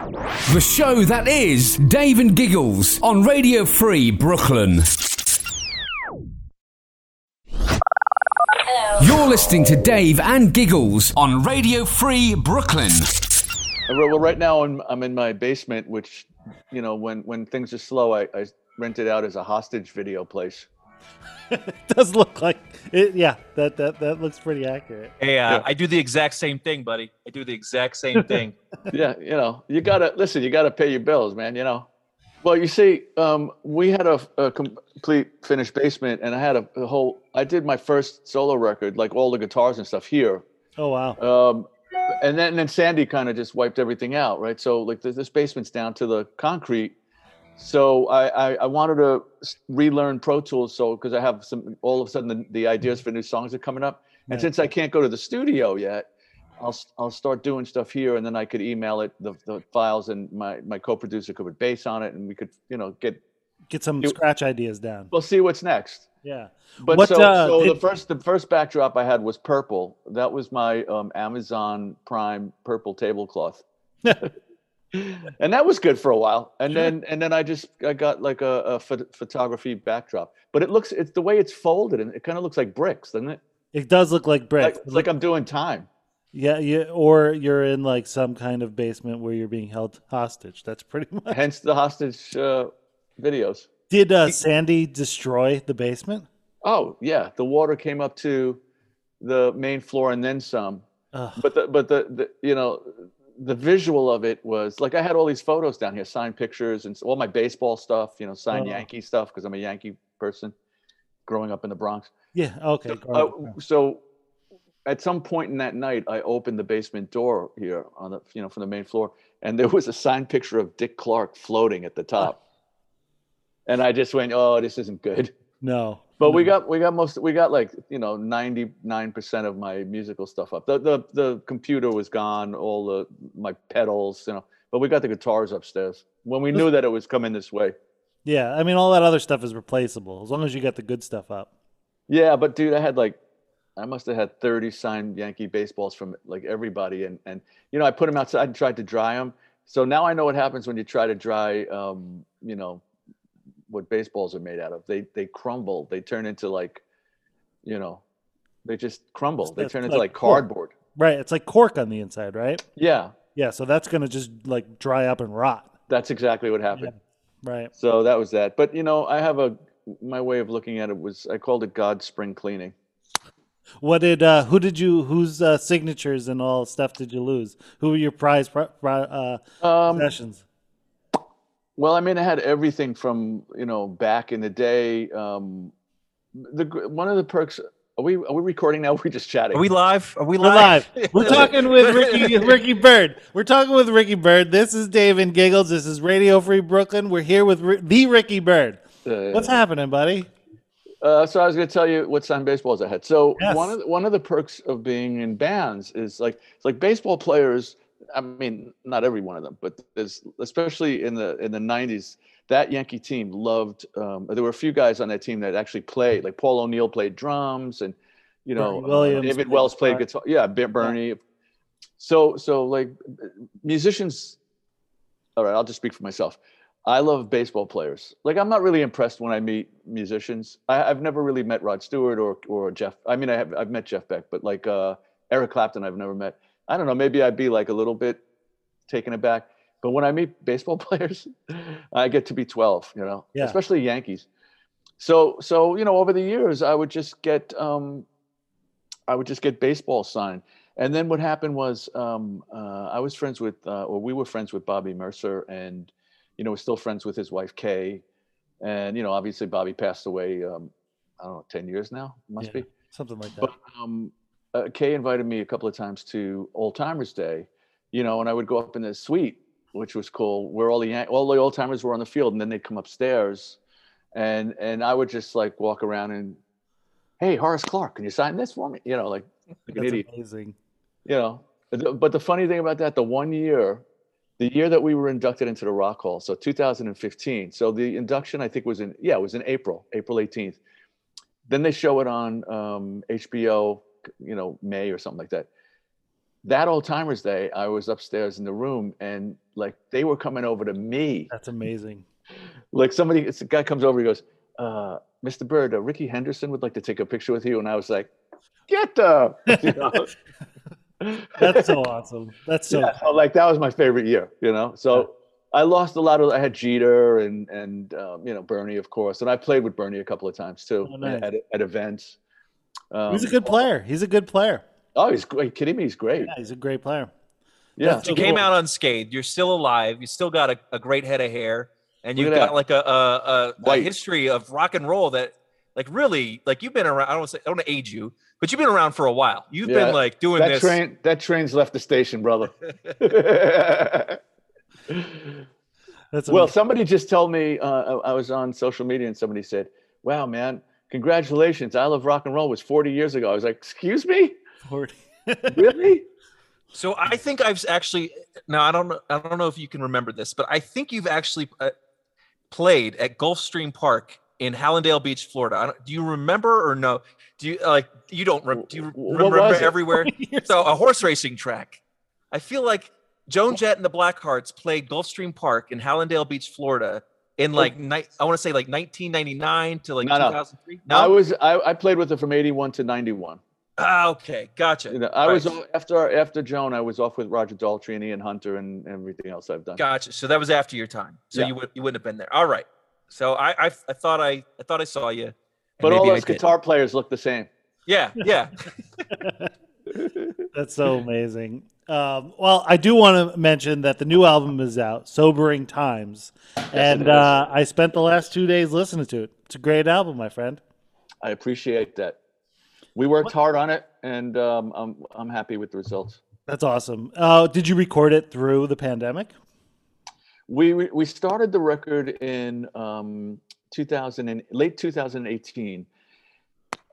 The show that is Dave and Giggles on Radio Free Brooklyn. Hello. You're listening to Dave and Giggles on Radio Free Brooklyn. Well, right now I'm, I'm in my basement, which, you know, when, when things are slow, I, I rent it out as a hostage video place. It does look like it. Yeah, that that that looks pretty accurate. Hey, uh, Yeah. I do the exact same thing, buddy. I do the exact same thing. yeah, you know, you gotta listen. You gotta pay your bills, man. You know. Well, you see, um, we had a, a complete finished basement, and I had a, a whole. I did my first solo record, like all the guitars and stuff here. Oh wow. Um, and then and then Sandy kind of just wiped everything out, right? So like this, this basement's down to the concrete. So I, I, I wanted to relearn Pro Tools, so because I have some all of a sudden the, the ideas for new songs are coming up, and Right. since I can't go to the studio yet, I'll I'll start doing stuff here, and then I could email it the, the files, and my my co-producer could put bass on it, and we could you know get Get some scratch ideas down. we'll see what's next. Yeah. But What, so, uh, so the first the first backdrop I had was purple. That was my um, Amazon Prime purple tablecloth, and that was good for a while. And Sure. then and then I just I got like a, a phot- photography backdrop. But it looks it's the way it's folded, and it kind of looks like bricks, doesn't it? It does look like Like, bricks. it's like I'm doing time. yeah, yeah, or you're in like some kind of basement where you're being held hostage. That's pretty much. Hence the hostage uh, videos. Did uh, Sandy destroy the basement? Oh yeah, the water came up to the main floor and then some. Ugh. but the but the, the you know the visual of it was like I had all these photos down here, signed pictures and all my baseball stuff, you know, signed Oh. Yankee stuff because I'm a Yankee person growing up in the Bronx. Yeah. Okay. So, uh, so at some point in that night, I opened the basement door here on the you know from the main floor, and there was a signed picture of Dick Clark floating at the top. And I just went, "Oh, this isn't good." no. But we got we got most we got like you know ninety nine percent of my musical stuff up. The the the computer was gone, all the my pedals, you know. But we got the guitars upstairs when we knew that it was coming this way. Yeah, I mean, all that other stuff is replaceable as long as you got the good stuff up. Yeah, but dude, I had like I must have had thirty signed Yankee baseballs from like everybody, and and you know I put them outside and tried to dry them. So now I know what happens when you try to dry, um, you know, what baseballs are made out of. They they crumble. They turn into like, you know, they just crumble. They turn into like like cork. cardboard. Right. It's like cork on the inside, right? Yeah, Yeah. So that's gonna just like dry up and rot. that's exactly what happened. Right. So that was that. But you know, I have a my way of looking at it was I called it God's spring cleaning. What did uh who did you whose uh, signatures and all stuff did you lose? Who were your prize pri- pri- uh Um, possessions? Well, I mean, I had everything from you know back in the day. Um, the one of the perks. Are we are we recording now? Or are we just chatting? Are we live? Are we We're live? live. We're talking with Ricky Ricky Byrd. We're talking with Ricky Byrd. This is Dave and Giggles. This is Radio Free Brooklyn. We're here with Ri- the Ricky Byrd. Uh, What's happening, buddy? Uh, so I was going to tell you what signed baseballs I had. So Yes. one of the, one of the perks of being in bands is like it's like baseball players. I mean, not every one of them, but there's especially in the in the '90s. That Yankee team loved. Um, there were a few guys on that team that actually played. Like Paul O'Neill played drums, and you know uh, Williams David Wells played guitar. Yeah, Ber- Bernie. So so like musicians. All right, I'll just speak for myself. I love baseball players. Like I'm not really impressed when I meet musicians. I, I've never really met Rod Stewart or or Jeff. I mean, I have I've met Jeff Beck, but like uh, Eric Clapton, I've never met. I don't know. Maybe I'd be like a little bit taken aback. But when I meet baseball players, I get to be 12. You know, Yeah. especially Yankees. So so you know, over the years, I would just get um, I would just get baseball signed. And then what happened was um, uh, I was friends with, uh, or we were friends with Bobby Murcer, and you know, we're still friends with his wife Kay. And you know, obviously Bobby passed away. Um, I don't know, ten years now, must Yeah. be. Something like that. But um, uh, Kay invited me a couple of times to Old Timers Day, you know, and I would go up in the suite, which was cool, where all the all the old timers were on the field, and then they'd come upstairs, and and I would just like walk around and, hey, Horace Clarke, can you sign this for me? You know, like like an idiot amazing. you know but the funny thing about that the one year the year that we were inducted into the rock hall so 2015 so the induction i think was in yeah it was in april april 18th then they show it on um, hbo you know may or something like that that old timers day, I was upstairs in the room and like they were coming over to me. That's amazing. Like somebody, it's a guy comes over, he goes, uh, Mr. Byrd, uh, Rickey Henderson would like to take a picture with you. And I was like, get the, you know? That's so awesome. That's so yeah, like that was my favorite year, you know. So I lost a lot of. I had Jeter and and um, you know Bernie, of course, and I played with Bernie a couple of times too Oh, nice. at at events. Um, he's a good player. He's a good player. Oh, he's great. Kidding me? He's great. Yeah, he's a great player. Yeah. That's You so came cool. out unscathed. You're still alive. You still got a, a great head of hair, and you've got that. like a, a, a, a history of rock and roll that, like, really, like you've been around. I don't want to say, I don't want to age you, but you've been around for a while. You've Yeah, been like doing That this. train. That train's left the station, brother. That's well, somebody just told me. Uh, I was on social media, and somebody said, "Wow, man, congratulations! I Love Rock and Roll was 40 years ago." I was like, "Excuse me, 40. really?" So I think I've actually now I don't know I don't know if you can remember this, but I think you've actually uh, played at Gulfstream Park in Hallandale Beach, Florida. I don't, do you remember or no? Do you like you don't rem- do you Wh- remember everywhere? So a horse racing track. I feel like Joan Jett and the Blackhearts played Gulfstream Park in Hallandale Beach, Florida in like ni- I want to say like 1999 to like No, no. 2003. I was. I, I played with her from 81 to 91. Ah, okay, gotcha. You know, I was Right. off- after after Joan. I was off with Roger Daltrey and Ian Hunter and everything else I've done. Gotcha. So that was after your time. So Yeah. you would you wouldn't have been there. All right. So I I, I thought I I thought I saw you. But all maybe I those didn't. guitar players look the same. Yeah, yeah. That's so amazing. Um, well, I do want to mention that the new album is out, Sobering Times, and uh, I spent the last two days listening to it. It's a great album, my friend. I appreciate that. We worked hard on it, and um, I'm I'm happy with the results. That's awesome. Uh, did you record it through the pandemic? We we we started the record in um, 2000 and late 2018,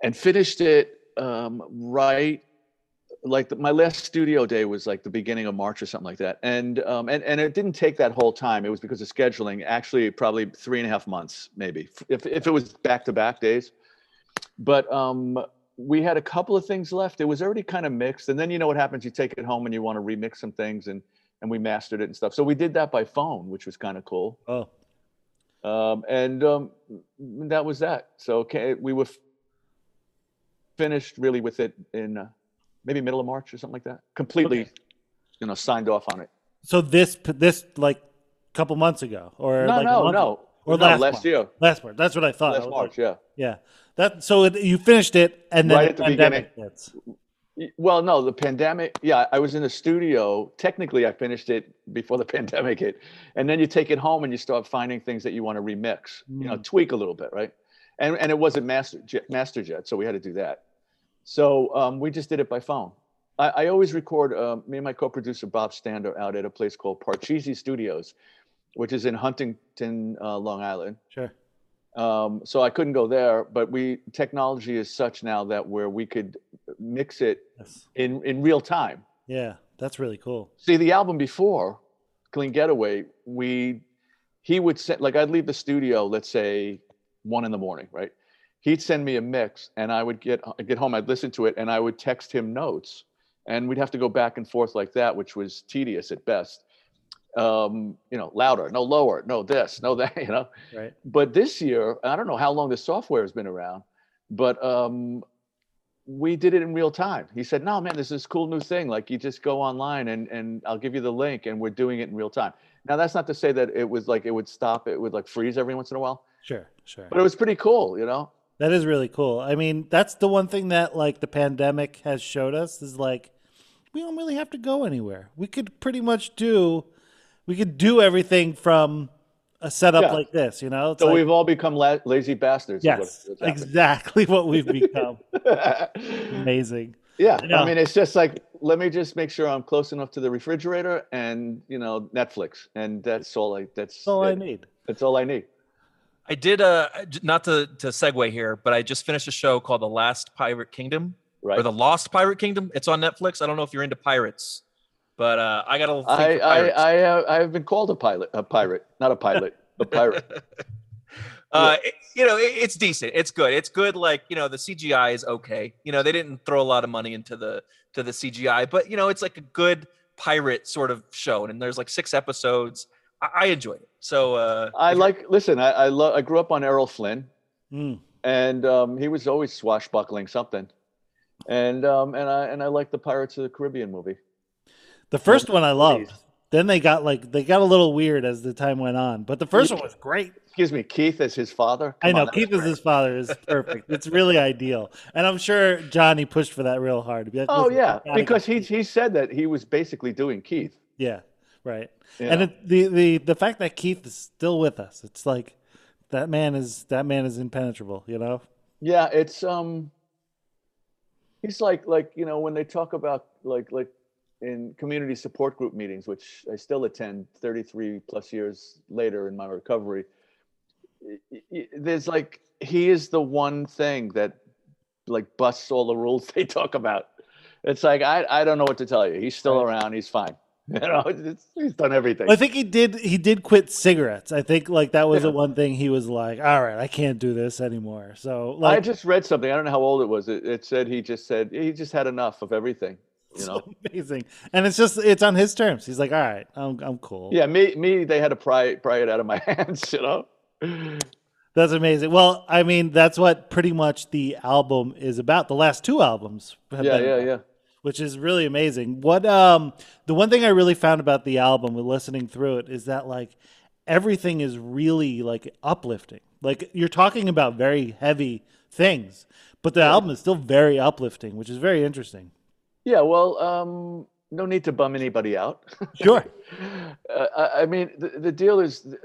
and finished it um, right like the, my last studio day was like the beginning of March or something like that, and um, and and it didn't take that whole time. It was because of scheduling. Actually, probably three and a half months, maybe if if it was back to back days. But um, we had a couple of things left. It was already kind of mixed, and then you know what happens? You take it home and you want to remix some things, and and we mastered it and stuff. So we did that by phone, which was kind of cool. Oh, Um, and um, that was that. So okay, we were f- finished really with it in uh, maybe middle of March or something like that. Completely, Okay. you know, signed off on it. so this this like couple months ago, or No, like no, no. or no, last last year, last March. That's what I thought. Last was March, like, yeah. yeah. That so it, you finished it, and then Right the at the pandemic hits. Well, no, the pandemic. Yeah, I was in the studio. Technically, I finished it before the pandemic hit, and then you take it home and you start finding things that you want to remix. You know, Mm. tweak a little bit, right? And and it wasn't master jet, mastered yet, so we had to do that. So um, we just did it by phone. I, I always record. Uh, me and my co-producer Bob Stander out at a place called Parcheesi Studios, which is in Huntington, uh, Long Island. Sure. Um, so I couldn't go there, but we technology is such now that where we could mix it Yes. in in real time. Yeah, that's really cool. See, the album before Clean Getaway, we he would send like I'd leave the studio, let's say one in the morning, right? He'd send me a mix, and I would get I'd get home, I'd listen to it, and I would text him notes, and we'd have to go back and forth like that, which was tedious at best. Um, you know, louder, no lower, no this, no that, you know Right. but this year i don't know how long the software has been around but um we did it in real time he said no man this is cool new thing like you just go online and and i'll give you the link and we're doing it in real time now that's not to say that it was like it would stop it would like freeze every once in a while Sure. Sure. but it was pretty cool you know That is really cool. I mean, that's the one thing that like the pandemic has showed us is like we don't really have to go anywhere. We could pretty much do we could do everything from a setup Yeah. like this, you know? It's so like- we've all become la- lazy bastards is what- yes, exactly what we've become. Amazing. yeah I. I mean it's just like let me just make sure i'm close enough to the refrigerator and you know netflix and that's all i that's That's all I need. that's all i need I did uh not to to segue here, but I just finished a show called The Last Pirate Kingdom right or The Lost Pirate Kingdom. It's on Netflix. I don't know if you're into pirates, but uh I got a little I I. I uh, I've been called a pilot, a pirate, not a pilot, a pirate. uh, it- you know, it, it's decent. It's good. It's good. Like you know, the CGI is okay. You know, they didn't throw a lot of money into the to the CGI, but you know, it's like a good pirate sort of show, and there's like six episodes. I, I enjoyed it. So uh, I like. Listen, I I, lo- I grew up on Errol Flynn, Mm. and um, he was always swashbuckling something, and um, and I and I like the Pirates of the Caribbean movie. The first one I loved. please. Then they got like they got a little weird as the time went on, but the first one was great. Excuse me, Keith as his father. I know on, Keith was as his father is perfect. it's really ideal, and I'm sure Johnny pushed for that real hard. to be like, Oh yeah, because he he said that he was basically doing Keith. yeah right. you And it, the the the fact that Keith is still with us, it's like that man is that man is impenetrable. You know. Yeah, it's um he's like like you know when they talk about like like in community support group meetings, which I still attend 33 plus years later in my recovery. There's like he is the one thing that like busts all the rules they talk about. It's like I I don't know what to tell you. He's still around. He's fine. You know, it's, he's done everything. I think he did. He did quit cigarettes. I think like that was Yeah. the one thing he was like, "All right, I can't do this anymore." So like, I just read something. I don't know how old it was. It, it said he just said he just had enough of everything. You know. amazing, and it's just it's on his terms. He's like, "All right, I'm I'm cool." Yeah, me, me, they had to pry, it- pry it out of my hands, you know. That's amazing. Well, I mean, that's what pretty much the album is about. The last two albums, have Yeah, been yeah, about, yeah. Which is really amazing. What um, the one thing I really found about the album with listening through it is that like everything is really like uplifting. Like you're talking about very heavy things, but the album is still very uplifting, which is very interesting. Yeah, well, um, no need to bum anybody out. Sure. uh, I, I mean, the, the deal is,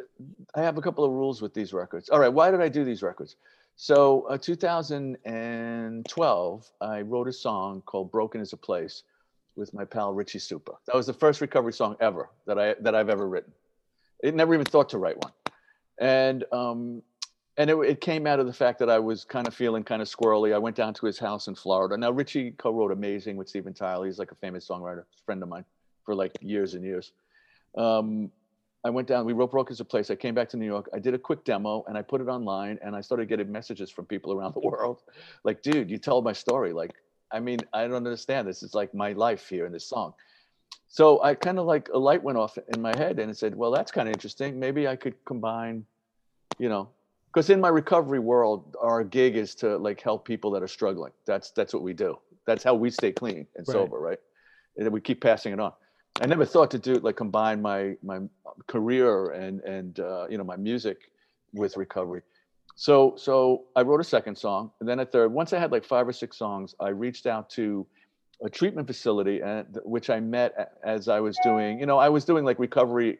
I have a couple of rules with these records. All right, why did I do these records? So, uh, 2012, I wrote a song called "Broken Is a Place" with my pal Richie Supa. That was the first recovery song ever that I that I've ever written. It never even thought to write one, and um, and it, it came out of the fact that I was kind of feeling kind of squirrely. I went down to his house in Florida. Now Richie co-wrote "Amazing" with Steven Tyler. He's like a famous songwriter, friend of mine for like years and years. Um, I went down. We wrote "Broken Is a Place." I came back to New York. I did a quick demo and I put it online. And I started getting messages from people around the world, like, "Dude, you tell my story. Like, I mean, I don't understand. This is like my life here in this song." So I kind of like a light went off in my head and it said, well, that's kind of interesting. Maybe I could combine, you know, because in my recovery world, our gig is to like help people that are struggling. That's that's what we do. That's how we stay clean and Right. sober, right? And then we keep passing it on. I never thought to do like combine my my career and and uh, you know my music with recovery. So so I wrote a second song and then a third. Once I had like five or six songs, I reached out to a treatment facility and which I met as I was doing, you know, I was doing like recovery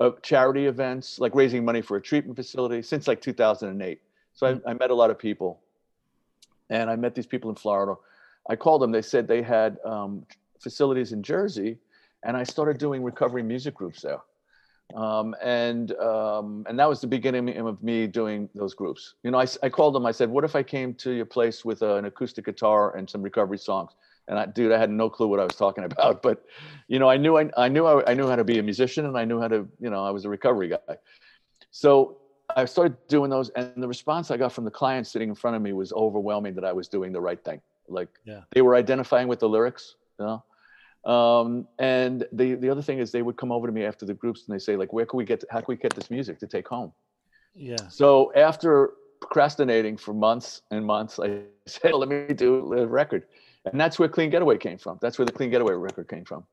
uh, charity events, like raising money for a treatment facility since like 2008. So I, I met a lot of people and I met these people in Florida. I called them, they said they had um, facilities in Jersey and I started doing recovery music groups there. Um, and um, and that was the beginning of me doing those groups. You know, I, I called them. I said, "What if I came to your place with uh, an acoustic guitar and some recovery songs?" And I, dude, I had no clue what I was talking about. But you know, I knew I, I knew I, I knew how to be a musician, and I knew how to, you know, I was a recovery guy. So I started doing those, and the response I got from the clients sitting in front of me was overwhelming that I was doing the right thing. Like Yeah. they were identifying with the lyrics, you know. Um, and the the other thing is they would come over to me after the groups and they say like, where can we get, how can we get this music to take home? Yeah. So after procrastinating for months and months, I said, let me do a record. And that's where Clean Getaway came from. That's where the Clean Getaway record came from.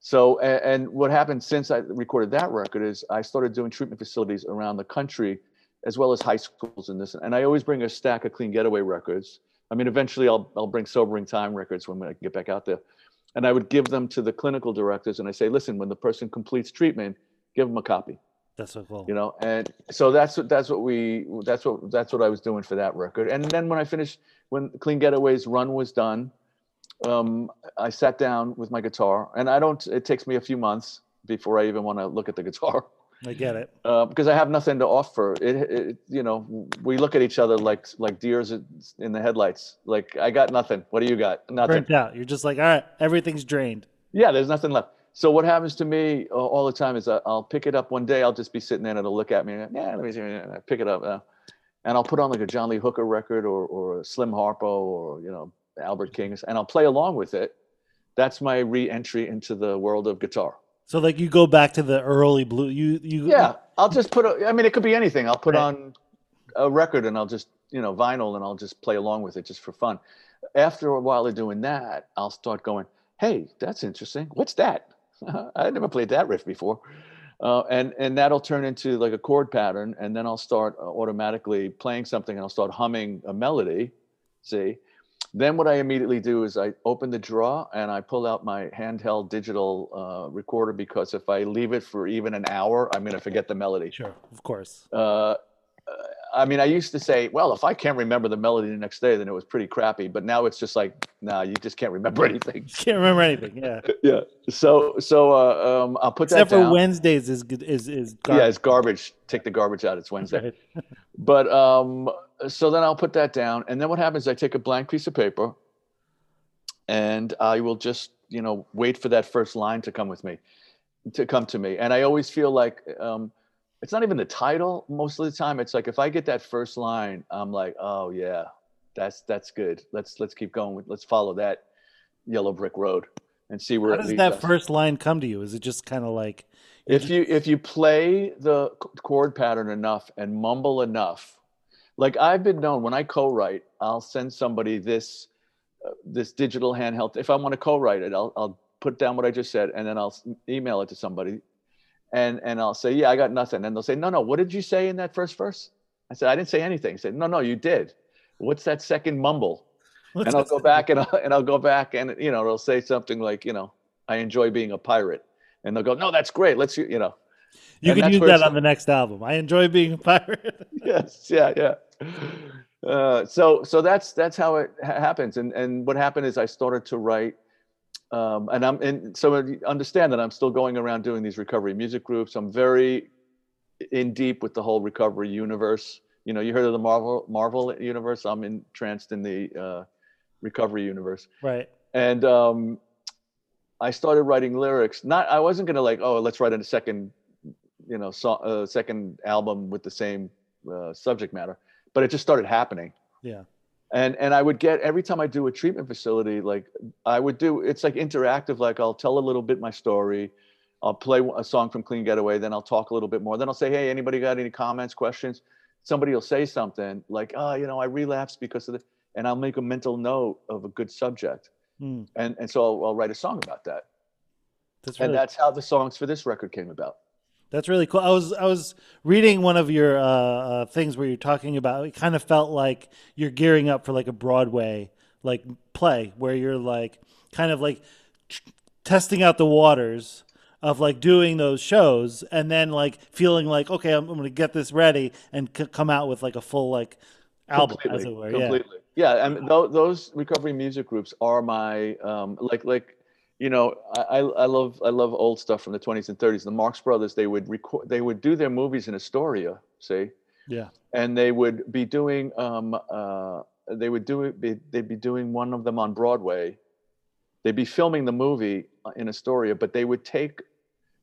So, and what happened since I recorded that record is I started doing treatment facilities around the country, as well as high schools and this. And I always bring a stack of Clean Getaway records. I mean, eventually I'll, I'll bring Sobering Time records when I can get back out there. And I would give them to the clinical directors and I say, listen, when the person completes treatment, give them a copy. That's so cool. you know and so that's what that's what we that's what that's what i was doing for that record. And then when i finished when clean getaways run was done um i sat down with my guitar and i don't it takes me a few months before i even want to look at the guitar I get it. uh, because i have nothing to offer it, it you know we look at each other like like deers in the headlights like i got nothing what do you got nothing Burnt out. You're just like, all right, everything's drained. yeah, there's nothing left. So what happens to me uh, all the time is I'll pick it up one day. I'll just be sitting there and it'll look at me and yeah, let me see. And I pick it up, uh, and I'll put on like a John Lee Hooker record or or a Slim Harpo or you know Albert King, and I'll play along with it. that's my re-entry into the world of guitar. So like you go back to the early blue. You you Yeah, I'll just put. A, I mean, it could be anything. I'll put Right. on a record and I'll just you know vinyl and I'll just play along with it just for fun. After a while of doing that, I'll start going, "Hey, that's interesting. What's that? I never played that riff before." Uh, and and that'll turn into like a chord pattern, and then I'll start uh, automatically playing something, and I'll start humming a melody. See, then what I immediately do is I open the drawer and I pull out my handheld digital uh, recorder because if I leave it for even an hour, I'm gonna forget the melody. sure, of course. Uh, I mean, I used to say, well, if I can't remember the melody the next day, then it was pretty crappy. But now it's just like, nah, you just can't remember anything. Can't remember anything. Yeah, yeah. So, so uh, um, I'll put except that for. Wednesdays is. Is is Yeah, it's garbage. Take the garbage out. It's Wednesday. Right. But um, so then I'll put that down, and then what happens? I take a blank piece of paper, and I will just, you know, wait for that first line to come with me, to come to me. And I always feel like um, it's not even the title. Most of the time, it's like if I get that first line, I'm like, oh yeah, that's that's good. Let's let's keep going. with Let's follow that yellow brick road and see where How does that us first line come to you? Is it just kind of like if you if you play the chord pattern enough and mumble enough like i've been known when i co-write i'll send somebody this uh, this digital handheld. If i want to co-write it I'll, I'll put down what i just said and then i'll email it to somebody and and i'll say yeah i got nothing. And they'll say no no what did you say in that first verse? I said i didn't say anything. I said no no you did. What's that second mumble? And I'll go back and I'll, and I'll go back and you know it'll say something like you know I enjoy being a pirate, and they'll go no that's great. Let's you know You And can use that on the next album. I enjoy being a pirate. yes yeah yeah. Uh, so so that's that's how it ha- happens and and what happened is I started to write. Um, and I'm and so understand that I'm still going around doing these recovery music groups. I'm very in deep with the whole recovery universe. You know, you heard of the Marvel Marvel universe. I'm entranced in the uh, recovery universe. right. and um, I started writing lyrics. Not I wasn't gonna like, oh, let's write in a second, you know, so, uh, second album with the same uh, subject matter, but it just started happening. Yeah. And and I would get every time I do a treatment facility, like I would do, it's like interactive. Like I'll tell a little bit my story, I'll play a song from Clean Getaway, then I'll talk a little bit more. Then I'll say, hey, anybody got any comments, questions? Somebody will say something like, oh, you know, I relapsed because of the, and I'll make a mental note of a good subject Hmm. and and so I'll, I'll write a song about that That's and really that's how the songs for this record came about That's really cool. I was I was reading one of your uh, uh, things where you're talking about. It kind of felt like you're gearing up for like a Broadway like play where you're like kind of like tr- testing out the waters of like doing those shows and then like feeling like okay I'm, I'm going to get this ready and c- come out with like a full like album as it were. Yeah. completely yeah I mean, th- those recovery music groups are my um like like you know I, I I love I love old stuff from the 20s and 30s the Marx Brothers they would record they would do their movies in Astoria see? Yeah. and they would be doing um uh they would do it be, they'd be doing one of them on broadway. They'd be filming the movie uh, in astoria but they would take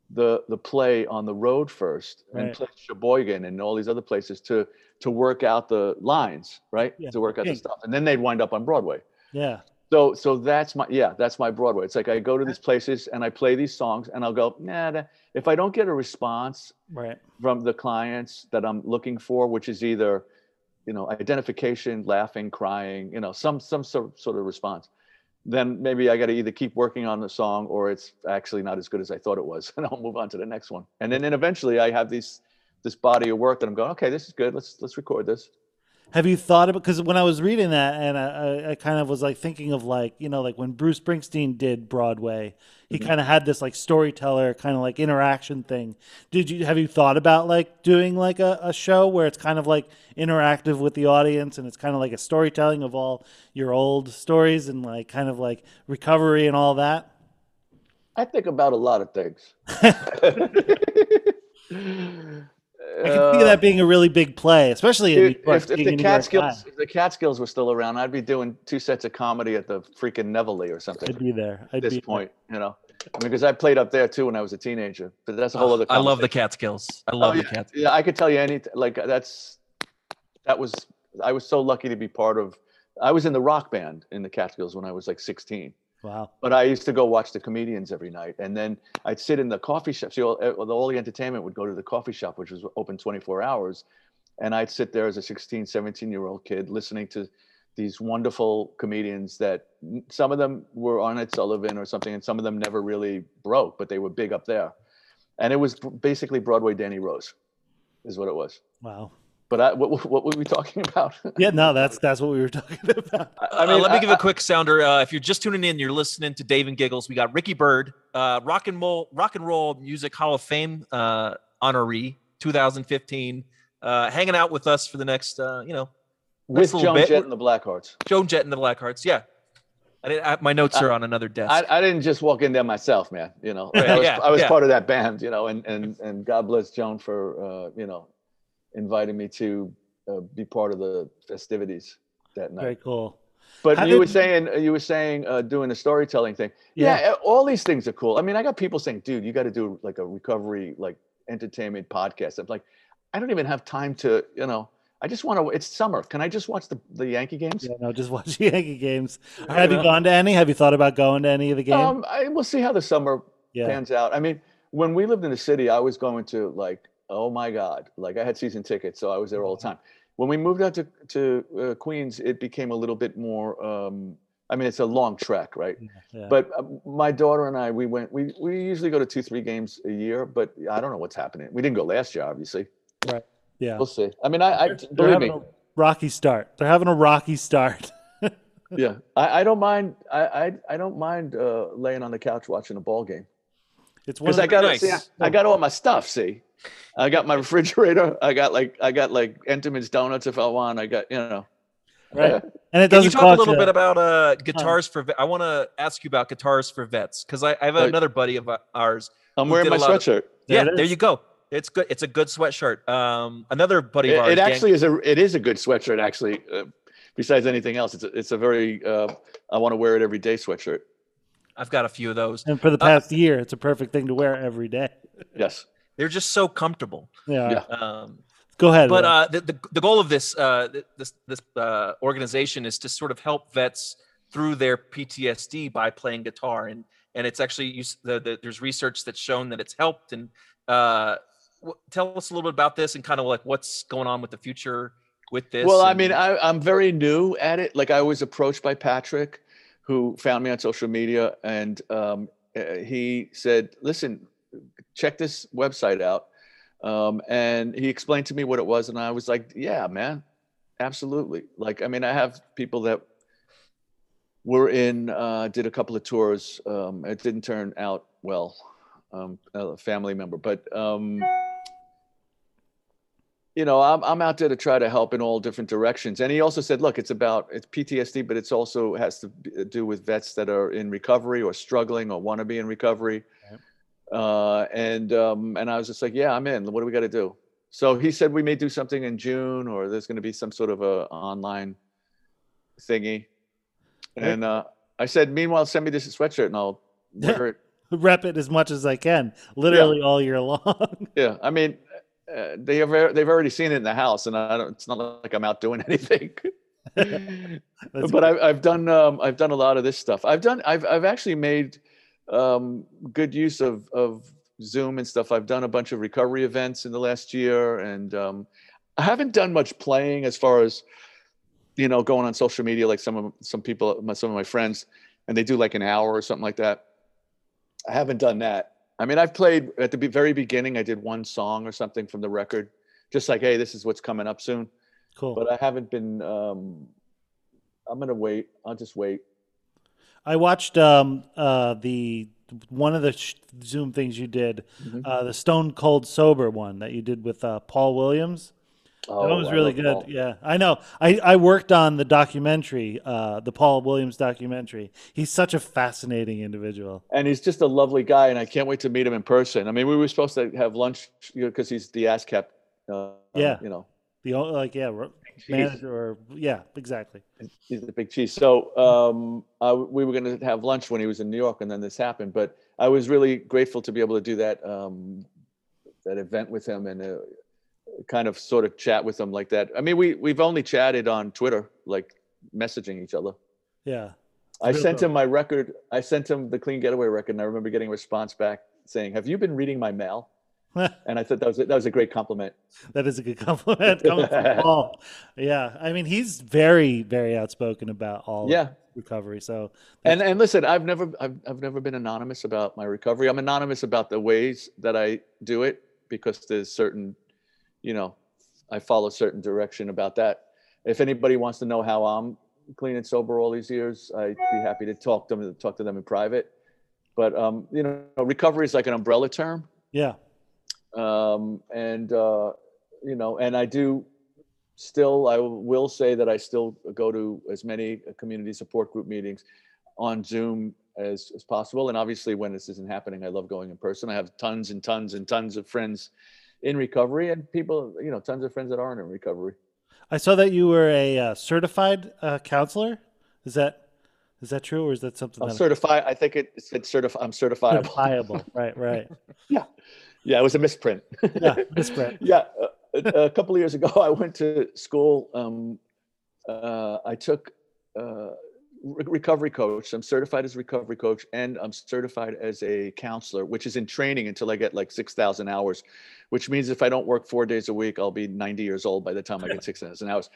the the play on the road first and Right. play sheboygan and all these other places to to work out the lines right? Yeah, to work out the stuff. And then they'd wind up on broadway. Yeah. So so that's my yeah that's my broadway it's like i go to these places and i play these songs and i'll go nah that- if i don't get a response Right. from the clients that I'm looking for, which is either, you know, identification, laughing, crying, you know, some some sort sort of response. Then maybe I got to either keep working on the song or it's actually not as good as I thought it was, and I'll move on to the next one. And then, then eventually I have these this body of work that I'm going, okay, this is good. Let's let's record this. Have you thought about because when I was reading that and I, I, I kind of was like thinking of like you know like when Bruce Springsteen did Broadway, he Mm-hmm. kind of had this like storyteller kind of like interaction thing. Did you have you thought about like doing like a, a show where it's kind of like interactive with the audience and it's kind of like a storytelling of all your old stories and like kind of like recovery and all that? I think about a lot of things. I can see that being a really big play, especially in If, York. if, if the a New Catskills, if the Catskills were still around, I'd be doing two sets of comedy at the freaking Nevele or something. I'd be there. I'd at this be there. point, you know, because I played up there too when I was a teenager. But that's a whole ah, other. I love the conversation. Catskills. I love Oh, the Cats. Yeah, I could tell you anything. Like that's that was. I was so lucky to be part of. I was in the rock band in the Catskills when I was like 16. Wow. But I used to go watch the comedians every night, and then I'd sit in the coffee shop. So all, eh, all the entertainment would go to the coffee shop, which was open 24 hours, and I'd sit there as a 16, 17 year old kid listening to these wonderful comedians that some of them were on Ed Sullivan or something, and some of them never really broke, but they were big up there. And it was basically Broadway Danny Rose, is what it was. Wow. But I, what, what were we talking about? Yeah, no, that's that's what we were talking about. I Uh, let me I- give a quick sounder. Uh, if you're just tuning in, you're listening to Dave and Giggles. We got Ricky Byrd, uh, rock and roll, rock and roll music Hall of Fame uh, honoree, 2015, uh, hanging out with us for the next, uh, you know, with next little Joan bit. Jett and the Blackhearts. Joan Jett and the Blackhearts. Yeah, I did, I, my notes are on another desk. I, I didn't just walk in there myself, man. You know, I was, yeah, I was yeah. part of that band, you know, and and and God bless Joan for uh, you know inviting me to uh, be part of the festivities that night. Very cool. But How you were saying you were saying uh, doing a storytelling thing. Yeah. Yeah. all these things are cool. I mean, I got people saying, "Dude, you got to do like a recovery, like entertainment podcast." I'm like, I don't even have time to, you know. I just want to. It's summer. Can I just watch the the Yankee games? Yeah, no, just watch the Yankee games. Have you gone to any? Have you thought about going to any of the games? Um, I, we'll see how the summer yeah. pans out. I mean, when we lived in the city, I was going to like, oh my God, like I had season tickets, so I was there all the time. When we moved out to to uh, Queens, it became a little bit more. Um, I mean, it's a long trek, right? yeah. But uh, my daughter and I, we went. We we usually go to two, three games a year, but I don't know what's happening. We didn't go last year, obviously. Right. Yeah. We'll see. I mean, I, I They're believe having me. a rocky start. They're having a rocky start. Yeah, I, I don't mind. I I, I don't mind uh, laying on the couch watching a ball game. It's one of because I got Nice. see, I, I got all my stuff. See, I got my refrigerator. I got like I got like Entenmann's donuts if I want. I got you know. right. And it Can you doesn't talk a little you- bit about uh, guitars for? Ve- I want to ask you about guitars for vets because I, I have another buddy of ours. I'm wearing my a lot of- sweatshirt. There yeah, it there is. you go. It's good. It's a good sweatshirt. Um, another buddy It, of ours. it Gang- actually is a it is a good sweatshirt. Actually, uh, besides anything else, it's a, it's a very uh, I want to wear it every day sweatshirt. I've got a few of those. And for the Uh, past year, it's a perfect thing to wear every day. Yes. They're just so comfortable. Yeah. Yeah. Um, Go ahead. but uh, the, the the goal of this uh, this this uh, organization is to sort of help vets through their PTSD by playing guitar, and and it's actually you, the, the, there's research that's shown that it's helped. And uh, w- tell us a little bit about this and kind of like what's going on with the future with this. Well, I mean, I, I'm very new at it. Like I was approached by Patrick, who found me on social media, and um, uh, he said, "Listen, check this website out." Um, and he explained to me what it was, and I was like, "Yeah, man, absolutely." Like, I mean, I have people that were in, uh, did a couple of tours. Um, it didn't turn out well. Um, a family member, but um, you know, I'm I'm out there to try to help in all different directions. And he also said, look, it's about it's PTSD, but it's also has to do with vets that are in recovery or struggling or want to be in recovery. Uh, and um, and I was just like, yeah, I'm in. What do we got to do? So he said we may do something in June, or there's going to be some sort of a online thingy. And uh, I said, meanwhile, send me this sweatshirt and I'll wear it. Rep it as much as I can, literally all year long. Yeah, I mean, uh, they have they've already seen it in the house, and I don't. It's not like I'm out doing anything. But I've I've done um, I've done a lot of this stuff. I've done I've I've actually made um, good use of of Zoom and stuff. I've done a bunch of recovery events in the last year, and um, I haven't done much playing as far as you know going on social media like some of some people my, some of my friends and they do like an hour or something like that. I haven't done that. I mean, I've played at the very beginning. I did one song or something from the record, just like, hey, this is what's coming up soon. cool. But I haven't been. Um, I'm gonna wait. I'll just wait. I watched um, uh, the one of the sh- Zoom things you did, Mhm. uh, the Stone Cold Sober one that you did with uh, Paul Williams. Oh, that was I really good. Paul. Yeah, I know. I, I worked on the documentary, uh, the Paul Williams documentary. He's such a fascinating individual. And he's just a lovely guy, and I can't wait to meet him in person. I mean, we were supposed to have lunch because he's the ASCAP. Uh, Yeah. You know, The like yeah, manager or yeah, exactly. he's the big cheese. So um, I, we were going to have lunch when he was in New York, and then this happened. But I was really grateful to be able to do that um, that event with him and uh, kind of sort of chat with him like that. I mean, we we've only chatted on Twitter, like messaging each other. Yeah, I Real sent dope. him my record. I sent him the Clean Getaway record, and I remember getting a response back saying, "Have you been reading my mail?" and I thought that was a, that was a great compliment. That is a good compliment coming from Paul. Yeah, I mean he's very very outspoken about all Yeah, recovery. So and and listen, I've never I've, I've never been anonymous about my recovery. I'm anonymous about the ways that I do it because there's certain, you know, I follow certain direction about that. If anybody wants to know how I'm clean and sober all these years, I'd be happy to talk to them talk to them in private. But um, you know, recovery is like an umbrella term. yeah, um, and uh, you know, and I do still. I will say that I still go to as many community support group meetings on Zoom as as possible. And obviously, when this isn't happening, I love going in person. I have tons and tons and tons of friends in recovery, and people, you know, tons of friends that aren't in recovery. I saw that you were a uh, certified uh, counselor. Is that is that true, or is that something I'm that certified. I think it said certified. I'm certifiable. certifiable? right, right. Yeah, it was a misprint. Yeah, misprint. yeah, a, a couple of years ago, I went to school. Um, uh, I took uh, re- recovery coach. I'm certified as a recovery coach, and I'm certified as a counselor, which is in training until I get like six thousand hours. Which means if I don't work four days a week, I'll be 90 years old by the time I get six thousand hours.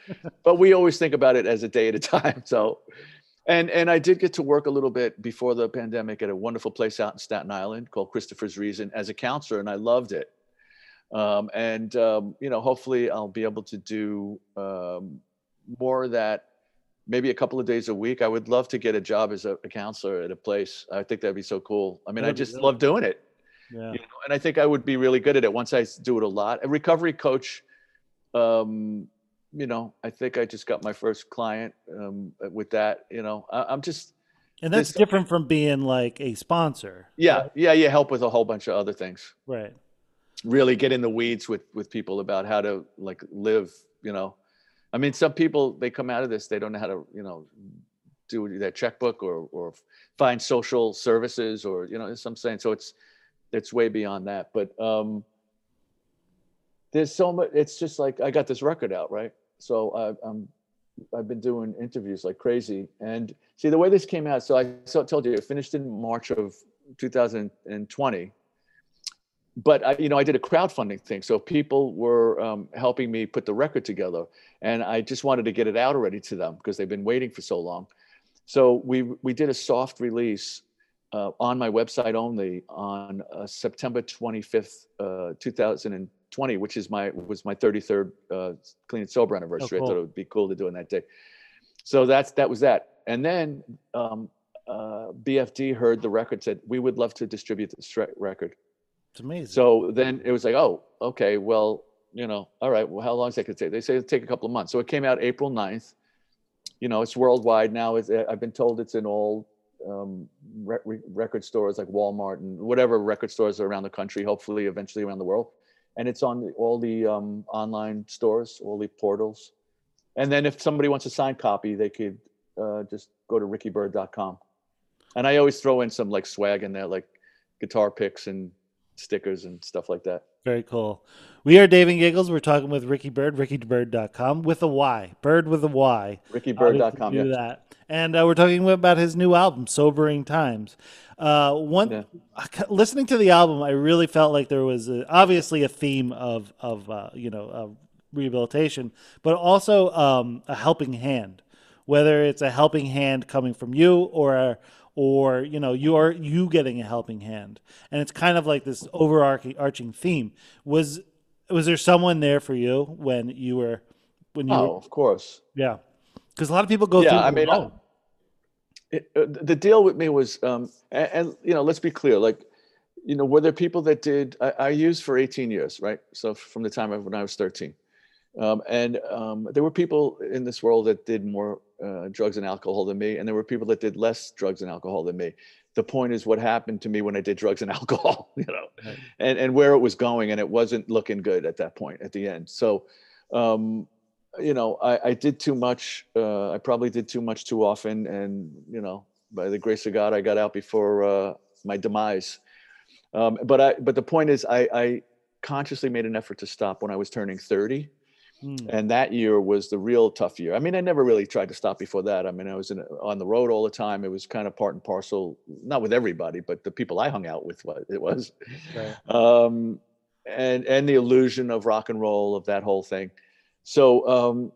But we always think about it as a day at a time. So, and and I did get to work a little bit before the pandemic at a wonderful place out in Staten Island called Christopher's Reason as a counselor, and I loved it. Um, and um, you know hopefully i'll be able to do um, more of that maybe a couple of days a week. I would love to get a job as a, a counselor at a place. I think that'd be so cool. I mean i just love doing it Yeah, you know, and i think i would be really good at it once I do it a lot. A recovery coach um, you know i think i just got my first client um, with that you know I, i'm just and that's this- different from being like a sponsor. yeah yeah you help with a whole bunch of other things. Right. really get in the weeds with with people about how to like live you know. I mean some people they come out of this they don't know how to you know do their checkbook or or find social services or you know some saying. So it's it's way beyond that. But um there's so much it's just like i got this record out right so I, i'm i've been doing interviews like crazy. And see the way this came out so i so told you it finished in march of 2020 but I, you know, I did a crowdfunding thing, so people were um, helping me put the record together, and I just wanted to get it out already to them because they've been waiting for so long. So we we did a soft release uh, on my website only on uh, September 25th, uh, 2020, which is my was my 33rd uh, clean and sober anniversary. I cool. thought it would be cool to do on that day. So that's that was that, and then um, uh, BFD heard the record, said we would love to distribute this record. It's amazing. So then it was like, oh, okay, well, you know, all right, well, how long is that going to take? They say it'll take a couple of months. So it came out April 9th. You know, it's worldwide now. It's, I've been told it's in all um, re- record stores like Walmart and whatever record stores are around the country, hopefully eventually around the world. And it's on all the um, online stores, all the portals. And then if somebody wants a signed copy, they could uh, just go to rickybyrd.com. And I always throw in some like swag in there, like guitar picks and stickers and stuff like that. Very cool. We are Dave and Giggles. We're talking with Ricky Byrd, rickybyrd.com with a Y. Byrd with a Y. rickybyrd.com. Obviously do Yeah. that. And uh, we're talking about his new album, Sobering Times. Uh, one Yeah. listening to the album, I really felt like there was a, obviously a theme of of uh, you know rehabilitation, but also um, a helping hand. Whether it's a helping hand coming from you or or you know you are you getting a helping hand, and it's kind of like this overarching arching theme. Was was there someone there for you when you were when you Oh, were, of course. yeah? Because a lot of people go Yeah, through. I mean, I- It, uh, the deal with me was, um, and, and you know, let's be clear. Like, you know, were there people that did? I, I used for 18 years, right? So from the time of when I was 13, um, and um, there were people in this world that did more uh, drugs and alcohol than me, and there were people that did less drugs and alcohol than me. The point is what happened to me when I did drugs and alcohol, you know, Right. and and where it was going, and it wasn't looking good at that point at the end. So. Um, you know, I, I did too much. Uh, I probably did too much too often, and you know, by the grace of God, I got out before uh, my demise. Um, but I, but the point is, I, I consciously made an effort to stop when I was turning thirty, Hmm. and that year was the real tough year. I mean, I never really tried to stop before that. I mean, I was in, on the road all the time. It was kind of part and parcel, not with everybody, but the people I hung out with. What it was, Right. um, and and the illusion of rock and roll of that whole thing. So um,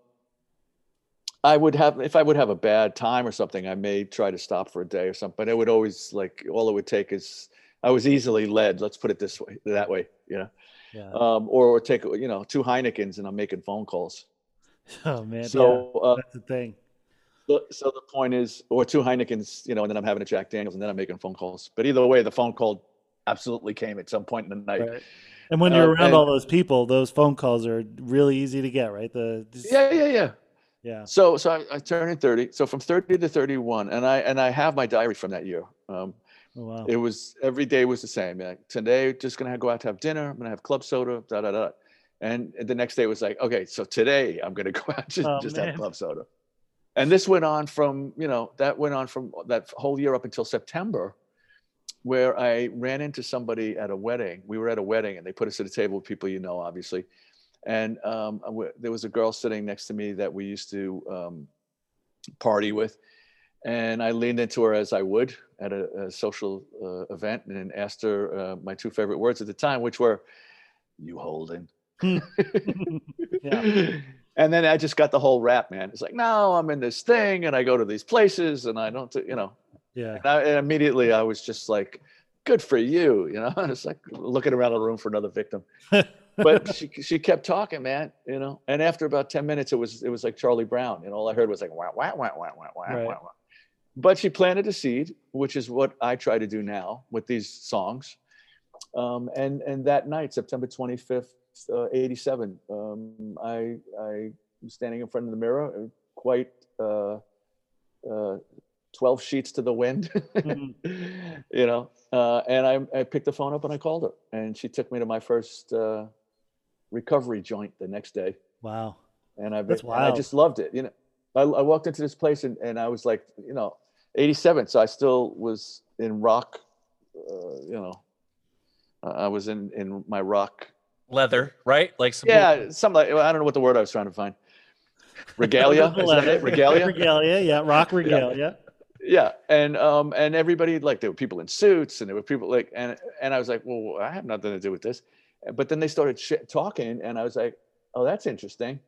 I would have if I would have a bad time or something, I may try to stop for a day or something. But it would always like all it would take is I was easily led. Let's put it this way, that way, you know, Yeah. um, or, or take you know two Heinekens and I'm making phone calls. oh man. So. yeah, Uh, that's the thing. so, so the point is, or two Heinekens, you know, and then I'm having a Jack Daniels, and then I'm making phone calls. But either way, the phone call absolutely came at some point in the night. Right. And when you're Uh, around and- all those people, those phone calls are really easy to get, right? The just- Yeah, yeah, yeah. yeah. So, so I, I turned 30. So from 30 to 31, and I and I have my diary from that year. Um, Oh, wow. it was every day was the same. Like, today, just gonna go out to have dinner. I'm gonna have club soda. Da da da. And the next day was like, okay, so today I'm gonna go out just, Oh, just man. have club soda. And this went on from you know that went on from that whole year up until September, where I ran into somebody at a wedding. We were at a wedding, and they put us at a table with people you know, obviously. And um, there was a girl sitting next to me that we used to um, party with, and I leaned into her as I would at a, a social uh, event, and asked her uh, my two favorite words at the time, which were, "You holding." Yeah. And then I just got the whole rap, man. It's like, no, I'm in this thing, and I go to these places, and I don't, you know. Yeah. And, I, and immediately I was just like, good for you, you know. It's like looking around the room for another victim. But she she kept talking, man, you know. And after about ten minutes, it was it was like Charlie Brown, and all I heard was like wah wah wah wah wah wah Right. wah. wah. But she planted a seed, which is what I try to do now with these songs. Um, and and that night, September twenty fifth, uh, eighty seven, um, I I was standing in front of the mirror, uh, quite. Uh, uh, 12 sheets to the wind, Mhm. you know. Uh, and I, I picked the phone up and I called her, and she took me to my first uh, recovery joint the next day. Wow. And I, That's and I just loved it. You know, I, I walked into this place and, and I was like, you know, 87. So I still was in rock, uh, you know, uh, I was in, in my rock. Leather, right? Like some Yeah, some like, I don't know what the word I was trying to find. Regalia? Is that it? Regalia? Regalia. Yeah. Rock regalia. yeah yeah. and um and everybody like there were people in suits and there were people like and and i was like well i have nothing to do with this but then they started sh- talking and i was like oh that's interesting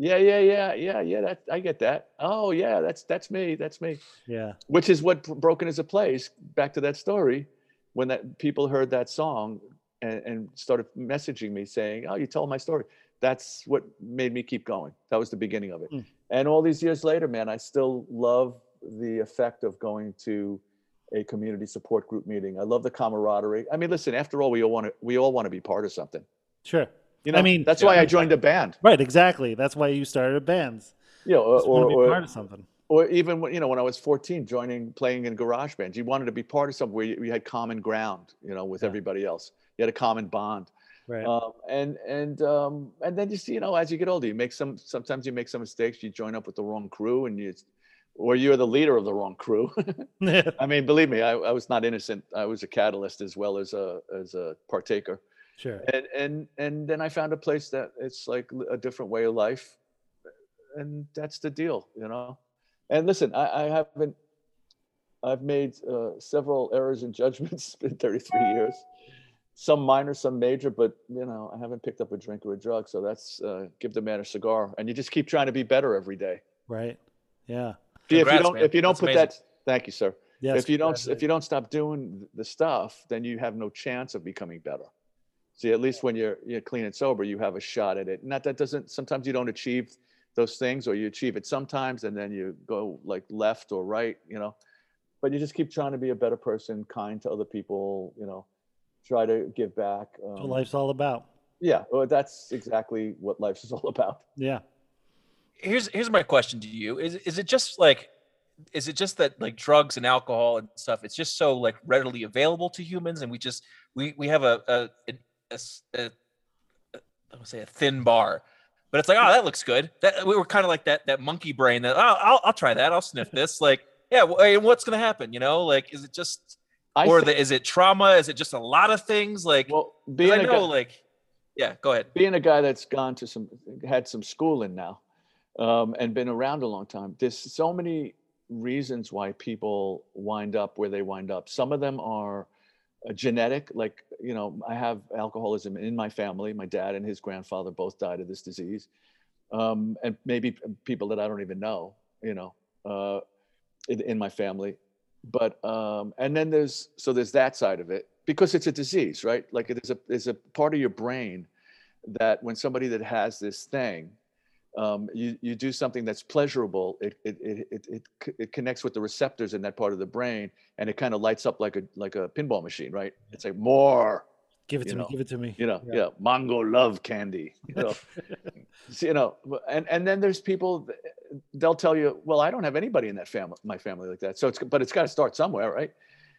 yeah yeah yeah yeah yeah that i get that. Oh yeah that's that's me that's me. Yeah. which is what broken is a place back to that story when that people heard that song and, and started messaging me saying oh you told my story. That's what made me keep going. That was the beginning of it. Mm. and all these years later man i still love the effect of going to a community support group meeting. I love the camaraderie. I mean listen after all we all want to we all want to be part of something. Sure. You know I mean- that's why i joined a band Right. Exactly. That's why you started bands. you know or, or, or- part of something. or even when you know when I was 14, joining playing in garage bands, you wanted to be part of something where you, you had common ground, you know, with Yeah. everybody else. You had a common bond, Right. um, and and um, and then you see, you know, as you get older, you make some. Sometimes you make some mistakes. You join up with the wrong crew, and you, or you're the leader of the wrong crew. I mean, believe me, I, I was not innocent. I was a catalyst as well as a as a partaker sure. and and and then I found a place that it's like a different way of life, and that's the deal, you know. And listen, I, I haven't, I've made uh, several errors and judgments in 33 years, some minor, some major, but you know, I haven't picked up a drink or a drug, so that's uh, give the man a cigar, and you just keep trying to be better every day. Right. Yeah. If you don't, man. if you don't That's put amazing. that, thank you, sir Yes. if you don't if you don't stop doing the stuff then you have no chance of becoming better see at least when you're you're clean and sober you have a shot at it. Not that doesn't sometimes you don't achieve those things or you achieve it sometimes and then you go like left or right you know? But you just keep trying to be a better person kind to other people you know? Try to give back That's what um, life's all about. yeah well, that's exactly what life is all about. Yeah. here's here's my question to you. Is is it just like is it just that like drugs and alcohol and stuff it's just so like readily available to humans and we just we we have a a, a, a a- I would say a thin bar. But it's like oh that looks good. That we were kind of like that that monkey brain that oh, I'll I'll try that. I'll sniff this. Like yeah what's gonna happen you know? Like is it just I or thi- the, is it trauma? Is it just a lot of things? Like, well being I a know guy- like Yeah, go ahead. being a guy that's gone to some had some schooling now um, and been around a long time there's so many reasons why people wind up where they wind up. Some of them are genetic like you know i have alcoholism in my family. My dad and his grandfather both died of this disease. Um, and maybe people that i don't even know you know uh, in, in my family. But um, and then there's so there's that side of it because it's a disease right? Like it is a there's a part of your brain that when somebody that has this thing um, you, you do something that's pleasurable it it, it, it, it it connects with the receptors in that part of the brain and it kind of lights up like a like a pinball machine right it's like more Give it to know, me. Give it to me. you know Yeah. yeah, mongo love candy you know So, you know and and then there's people they'll tell you well i don't have anybody in that family my family like that so it's but it's got to start somewhere right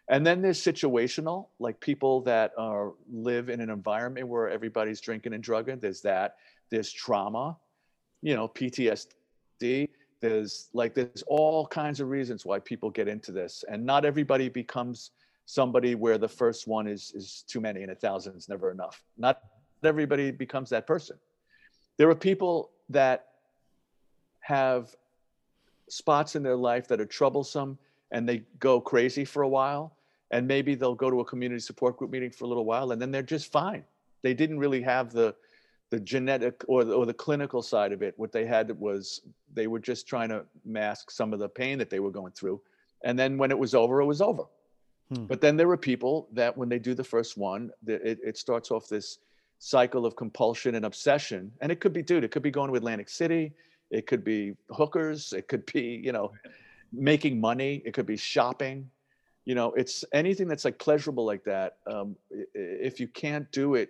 and then there's situational like people that are live in an environment where everybody's drinking and drugging there's that there's trauma you know ptsd there's like there's all kinds of reasons why people get into this and not everybody becomes somebody where the first one is is too many and a thousand is never enough. Not everybody becomes that person. There are people that have spots in their life that are troublesome and they go crazy for a while and maybe they'll go to a community support group meeting for a little while and then they're just fine. They didn't really have the the genetic or the, or the clinical side of it what they had was they were just trying to mask some of the pain that they were going through. And then when it was over it was over. Hmm. but then there are people that when they do the first one it, it starts off this cycle of compulsion and obsession. And it could be dude it could be going to atlantic city. It could be hookers. It could be you know making money. It could be shopping. You know it's anything that's like pleasurable like that um, if you can't do it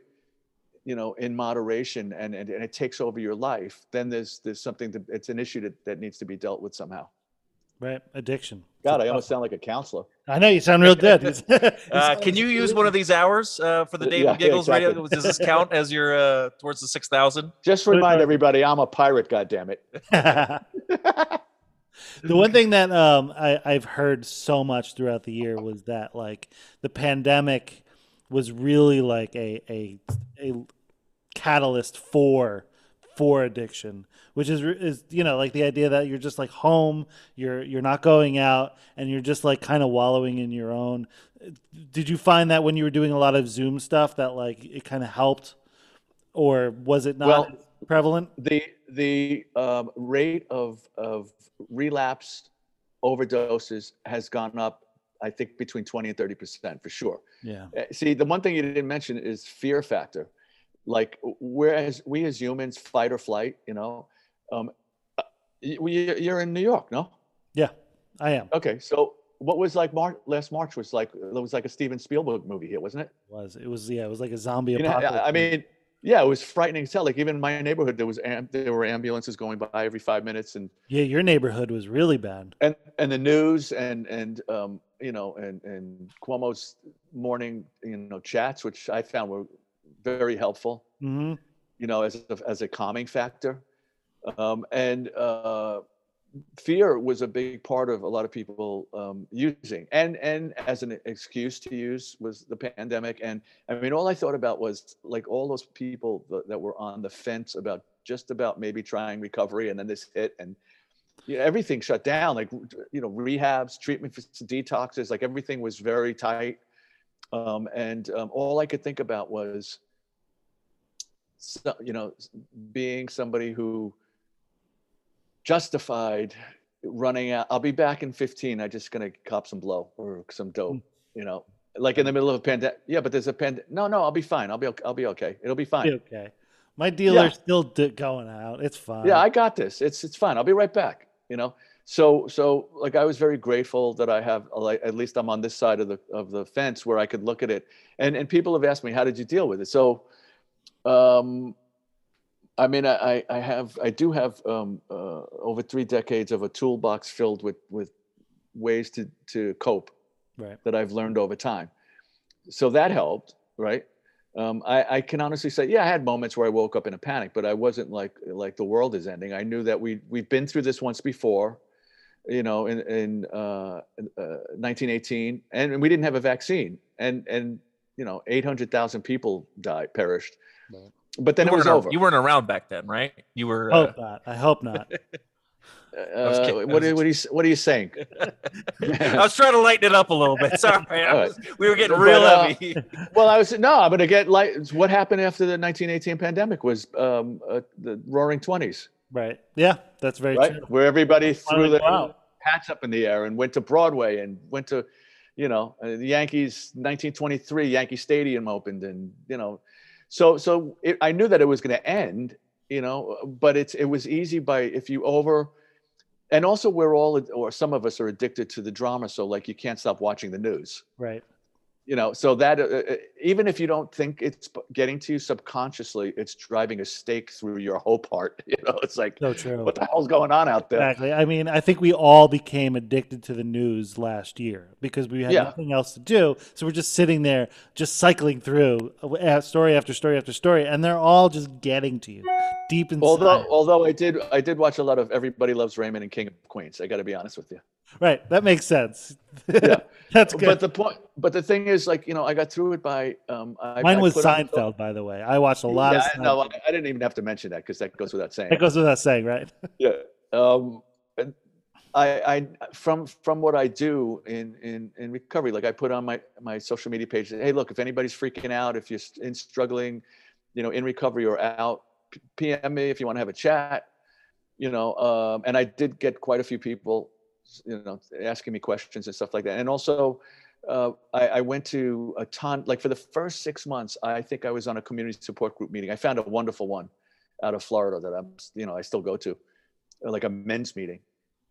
you know in moderation and, and and it takes over your life then there's there's something that it's an issue that, that needs to be dealt with somehow Right. Addiction. god i almost sound like a counselor I know you sound real good. Uh, can you use one of these hours uh, for the Yeah, David yeah, Giggles radio? exactly. Does this count as your uh, towards the six thousand? just remind everybody i'm a pirate god damn it the one thing that um, I, I've heard so much throughout the year was that like the pandemic was really like a a, a catalyst for for addiction which is is you know like the idea that you're just like home you're you're not going out and you're just like kind of wallowing in your own. Did you find that when you were doing a lot of zoom stuff that like it kind of helped or was it not Well, prevalent? the the um, rate of of relapse overdoses has gone up i think between 20 and 30 percent for sure. Yeah. Uh, see the one thing you didn't mention is fear factor. Like whereas we as humans fight or flight you know? Um, uh, we, you're in new york no? Yeah i am. Okay so what was like Mar- last march was like it was like a steven spielberg movie here wasn't it? Was. It was yeah it was like a zombie you know, I mean, yeah, it was frightening as hell. Like even in my neighborhood, there was am- there were ambulances going by every five minutes, and yeah your neighborhood was really bad and and the news and and um, you know and and Cuomo's morning you know chats, which I found were very helpful. hmm You know, as a, as a calming factor, um, and uh, fear was a big part of a lot of people um, using, and and as an excuse to use was the pandemic. And I mean, all I thought about was like all those people that, that were on the fence about just about maybe trying recovery, and then this hit, and you know, everything shut down. Like you know, rehabs, treatment for detoxes, like everything was very tight. Um, and um, all I could think about was, you know, being somebody who justified running out. I'll be back in 15. I just gonna cop some blow or some dope, you know, like in the middle of a pandemic. Yeah, but there's a pandemic. No, no, I'll be fine. I'll be, okay. I'll be okay. It'll be fine. Be okay my dealer's still d- going out it's fine Yeah, I got this. It's it's fine. I'll be right back. You know. So so like I was very grateful that I have like at least I'm on this side of the of the fence where I could look at it. And and people have asked me how did you deal with it. So, um, I mean I I have I do have um uh, over three decades of a toolbox filled with with ways to to cope right that I've learned over time. So that helped, right? Um, I, I can honestly say, yeah, I had moments where I woke up in a panic, but I wasn't like like the world is ending. I knew that we we've been through this once before, you know, in in uh, uh, 1918, and we didn't have a vaccine, and and you know, 800,000 people died, perished. Right. But then you it was over. You weren't around back then, right? You were. Hope Uh, not. I hope not. Uh, what, was are, what, are you, what are you saying? I was trying to lighten it up a little bit. Sorry, I All was- we were getting But, real uh, heavy. well, I was no, I'm going to get light. what happened after the 1918 pandemic was um, uh, the Roaring Twenties, right. Yeah, that's very right? true. Where everybody threw Finally their out. hats up in the air and went to Broadway and went to, you know, uh, the Yankees 1923 Yankee Stadium opened and you know, so so it, I knew that it was going to end, you know, but it's it was easy by if you over. And also, we're all, or some of us are addicted to the drama. So, like, you can't stop watching the news. Right. You know so that uh, uh, even if you don't think it's getting to you subconsciously it's driving a stake through your whole heart you know it's like So true. what the hell's going on out there Exactly. I mean, I think we all became addicted to the news last year because we had Yeah. nothing else to do. So we're just sitting there, just cycling through uh, story after story after story, and they're all just getting to you deep inside. although although i did i did watch a lot of everybody loves raymond and king of queens i got to be honest with you right, that makes sense. Yeah. That's good. but the point but the thing is like you know i got through it by um I, Mine I was Seinfeld, by the way. I watched a lot yeah, of Seinfeld. no I, I didn't even have to mention that because that goes without saying that goes without saying, right? yeah um I, I from from what I do in, in in recovery, like I put on my my social media page, hey, look, if anybody's freaking out, if you're in struggling, you know, in recovery or out, PM me if you want to have a chat, you know. Um, and I did get quite a few people, you know, asking me questions and stuff like that. And also, uh, I, I went to a ton, like for the first six months, I think I was on a community support group meeting. I found a wonderful one out of Florida that I'm, you know, I still go to, like a men's meeting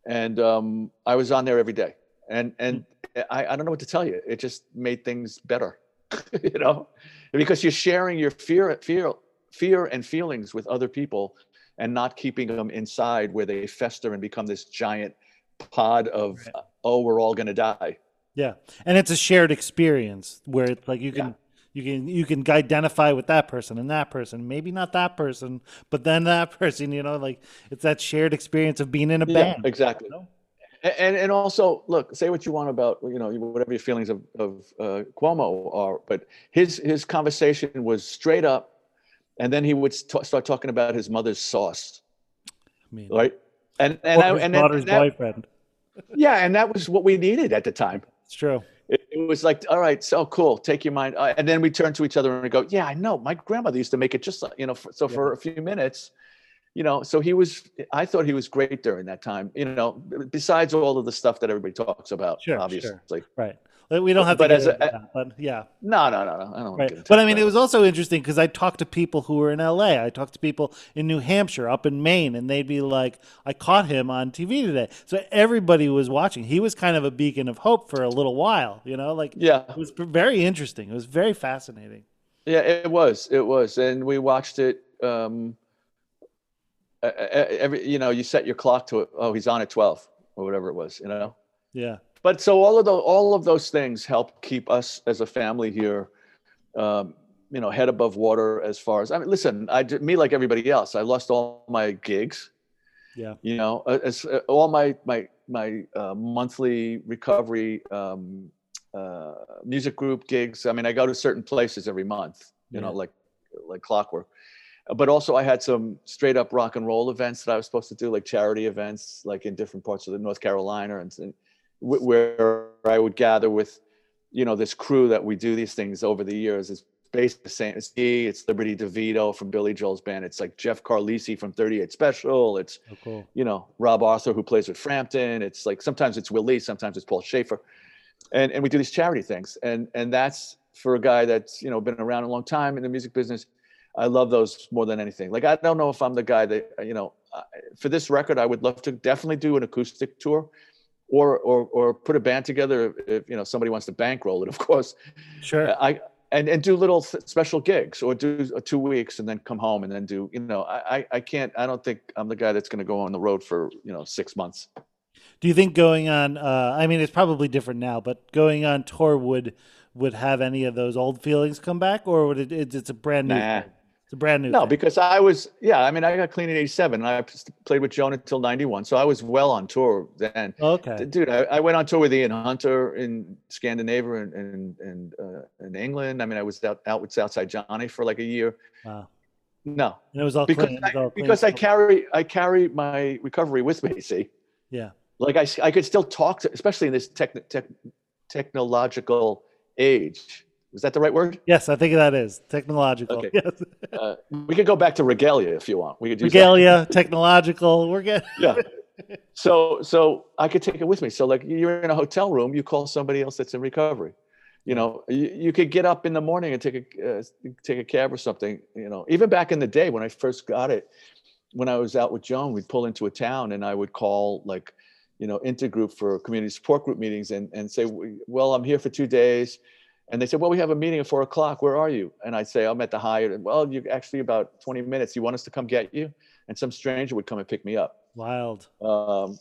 and um, I was on there every day. And and I, I don't know what to tell you. It just made things better, you know, because you're sharing your fear, fear, fear and feelings with other people, and not keeping them inside where they fester and become this giant pod of Right. oh, we're all gonna die. Yeah, and it's a shared experience where it's like you can you can you can identify with that person and that person, maybe not that person, but then that person. You know, like it's that shared experience of being in a band. exactly. you know? And and also, look, say what you want about you know whatever your feelings of of uh, Cuomo are, but his his conversation was straight up, and then he would st- start talking about his mother's sauce, I mean, right? And and, I, and, daughter's that, boyfriend. yeah, and that was what we needed at the time. It's true. It, it was like, all right, so cool, take your mind, uh, and then we turn to each other and we go, yeah, I know, my grandmother used to make it just like you know. For, so for a few minutes, you know, so he was. I thought he was great during that time. You know, besides all of the stuff that everybody talks about, Sure, sure. obviously. Right. We don't have to But get as a- that, but yeah. No, no, no, no. I don't. Right. But I mean, that. it was also interesting because I talked to people who were in LA. I talked to people in New Hampshire, up in Maine, and they'd be like, I caught him on TV today. So everybody was watching. He was kind of a beacon of hope for a little while, you know? Like, Yeah, it was very interesting. It was very fascinating. yeah, it was, it was, and we watched it. Um, every, you know, you set your clock to it. Oh, he's on at twelve or whatever it was. You know. Yeah. But so all of those all of those things help keep us as a family here um, you know head above water as far as i mean listen i did me like everybody else i lost all my gigs. Yeah. you know uh, as uh, all my my my uh, monthly recovery um, uh, music group gigs i mean i go to certain places every month you know like like clockwork. But also i had some straight up rock and roll events that i was supposed to do like charity events like in different parts of the north carolina and, and where i would gather with you know this crew that we do these things over the years it's basically the same it's me it's liberty devito from billy joel's band it's like jeff carlisi from 38 special it's Oh, cool. you know, Rob Arthur who plays with Frampton. It's like sometimes it's Will Lee, sometimes it's Paul Shaffer. And and we do these charity things. And and that's for a guy that's, you know, been around a long time in the music business. I love those more than anything. Like I don't know if I'm the guy that, you know, for this record I would love to definitely do an acoustic tour or or or put a band together if, you know, somebody wants to bankroll it, of course. Sure. I and and do little special gigs or do uh, two weeks and then come home and then do you know I I, can't I don't think I'm the guy that's going to go on the road for you know six months. Do you think going on? Uh, I mean, it's probably different now, but going on tour would would have any of those old feelings come back, or would it? It's, it's a brand new. Nah. thing? It's a brand new. No, thing. because I was yeah I mean I got clean in '87 and I played with Joan until '91, so I was well on tour then. okay. Dude, I, I went on tour with Ian Hunter in Scandinavia and and and uh, in England. I mean, I was out, out with Southside Johnny for like a year. Wow. No, And it was all because clean. I, all because I carry I carry my recovery with me. See, Yeah. like I, I could still talk to, especially in this tech, tech, technological age. Is that the right word? Yes, I think that is technological. Okay. Yes. Uh, we could go back to regalia if you want. We could that. Regalia, technological. We're good. Yeah. So so I could take it with me. So like you're in a hotel room, you call somebody else that's in recovery. You know, you, you could get up in the morning and take a uh, take a cab or something. You know, even back in the day when I first got it, when I was out with Joan, we'd pull into a town and I would call like, you know, intergroup for community support group meetings and and say, well, I'm here for two days. And they said, well, we have a meeting at four o'clock. Where are you? And I'd say, I'm at the Hyatt. And, well, you're actually about 20 minutes. You want us to come get you? And some stranger would come and pick me up Wild. um,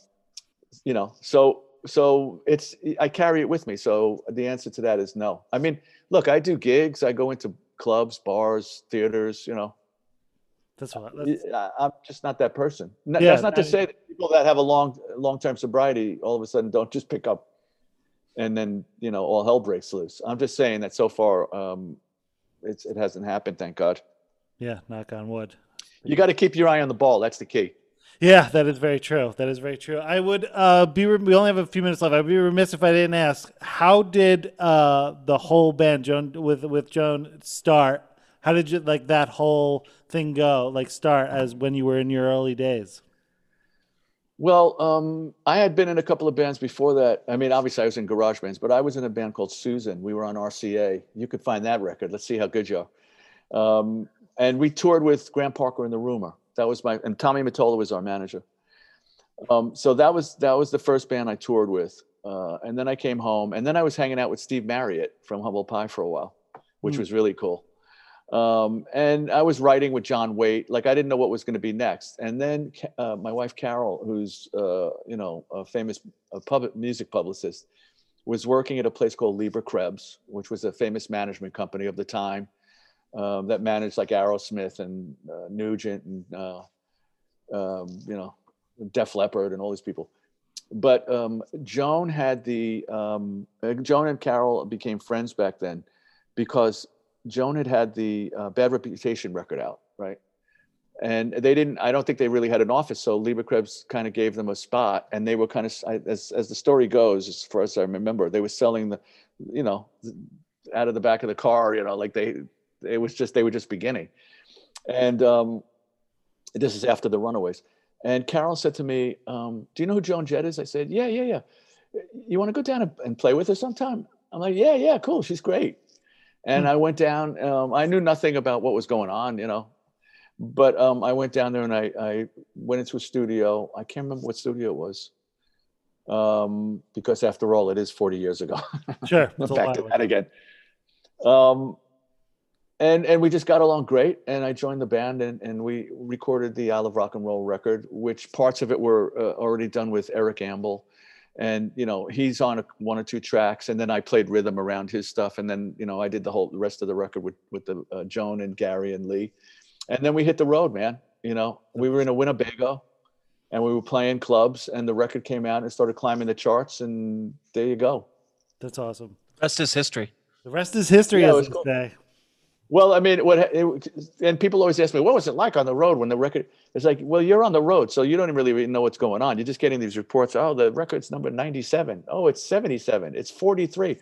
you know so so it's i carry it with me so the answer to that is no i mean look i do gigs i go into clubs bars theaters you know That's what. That's, I- i'm just not that person No- Yeah, that's not to I- say that people that have a long long-term sobriety all of a sudden don't just pick up and then you know all hell breaks loose i'm just saying that so far um it's it hasn't happened thank god yeah. Knock on wood. you got to keep your eye on the ball that's the key Yeah, that is very true. That is very true. I would uh, be. Re- we only have a few minutes left. I'd be remiss if I didn't ask. How did uh, the whole band, Joan, with with Joan, start? How did you like that whole thing go? Like start as when you were in your early days. Well, um, I had been in a couple of bands before that. I mean, obviously, I was in garage bands, but I was in a band called Susan. We were on RCA. You could find that record. Let's see how good you are. Um, and we toured with Graham Parker and the Rumor. That was my and Tommy Mottola was our manager. Um, so that was that was the first band I toured with. Uh, and then I came home, and then I was hanging out with Steve Marriott from Humble Pie for a while, which Hmm. was really cool. Um, and I was writing with John Waite. Like I didn't know what was going to be next. And then uh, my wife Carol, who's uh, you know a famous uh, pub- music publicist, was working at a place called Leber Krebs, which was a famous management company of the time um, that managed like Aerosmith and uh, Nugent and uh, um, you know Def Leppard and all these people. But um, Joan had the um, Joan and Carol became friends back then because Joan had had the uh, Bad Reputation record out, right? And they didn't. I don't think they really had an office, so Leber Krebs kind of gave them a spot, and they were kind of, as as the story goes, as far as I remember, they were selling the, you know, out of the back of the car, you know, like they, it was just they were just beginning, and um, this is after the Runaways. And Carol said to me, um, "Do you know who Joan Jett is?" I said, "Yeah, yeah, yeah. You want to go down and, and play with her sometime?" I'm like, "Yeah, yeah, cool. She's great." And I went down. Um, I knew nothing about what was going on, you know, but um, I went down there and I, I went into a studio. I can't remember what studio it was, um, because after all, it is 40 years ago. Sure. Back to that again. Um, and and we just got along great. And I joined the band and, and we recorded the I Love Rock and Roll record, which parts of it were uh, already done with Eric Ambel. And you know he's on a, one or two tracks, and then I played rhythm around his stuff, and then you know I did the whole the rest of the record with with the uh, Joan and Gary and Lee, and then we hit the road, man. You know we were in a Winnebago, and we were playing clubs, and the record came out and started climbing the charts, and there you go. That's awesome. Rest is history. The rest is history, Yeah, as was they cool. Well, I mean, what it, and people always ask me, what was it like on the road when the record? It's like, well, you're on the road, so you don't really really know what's going on. You're just getting these reports. Oh, the record's number 97. Oh, it's 77. It's 43.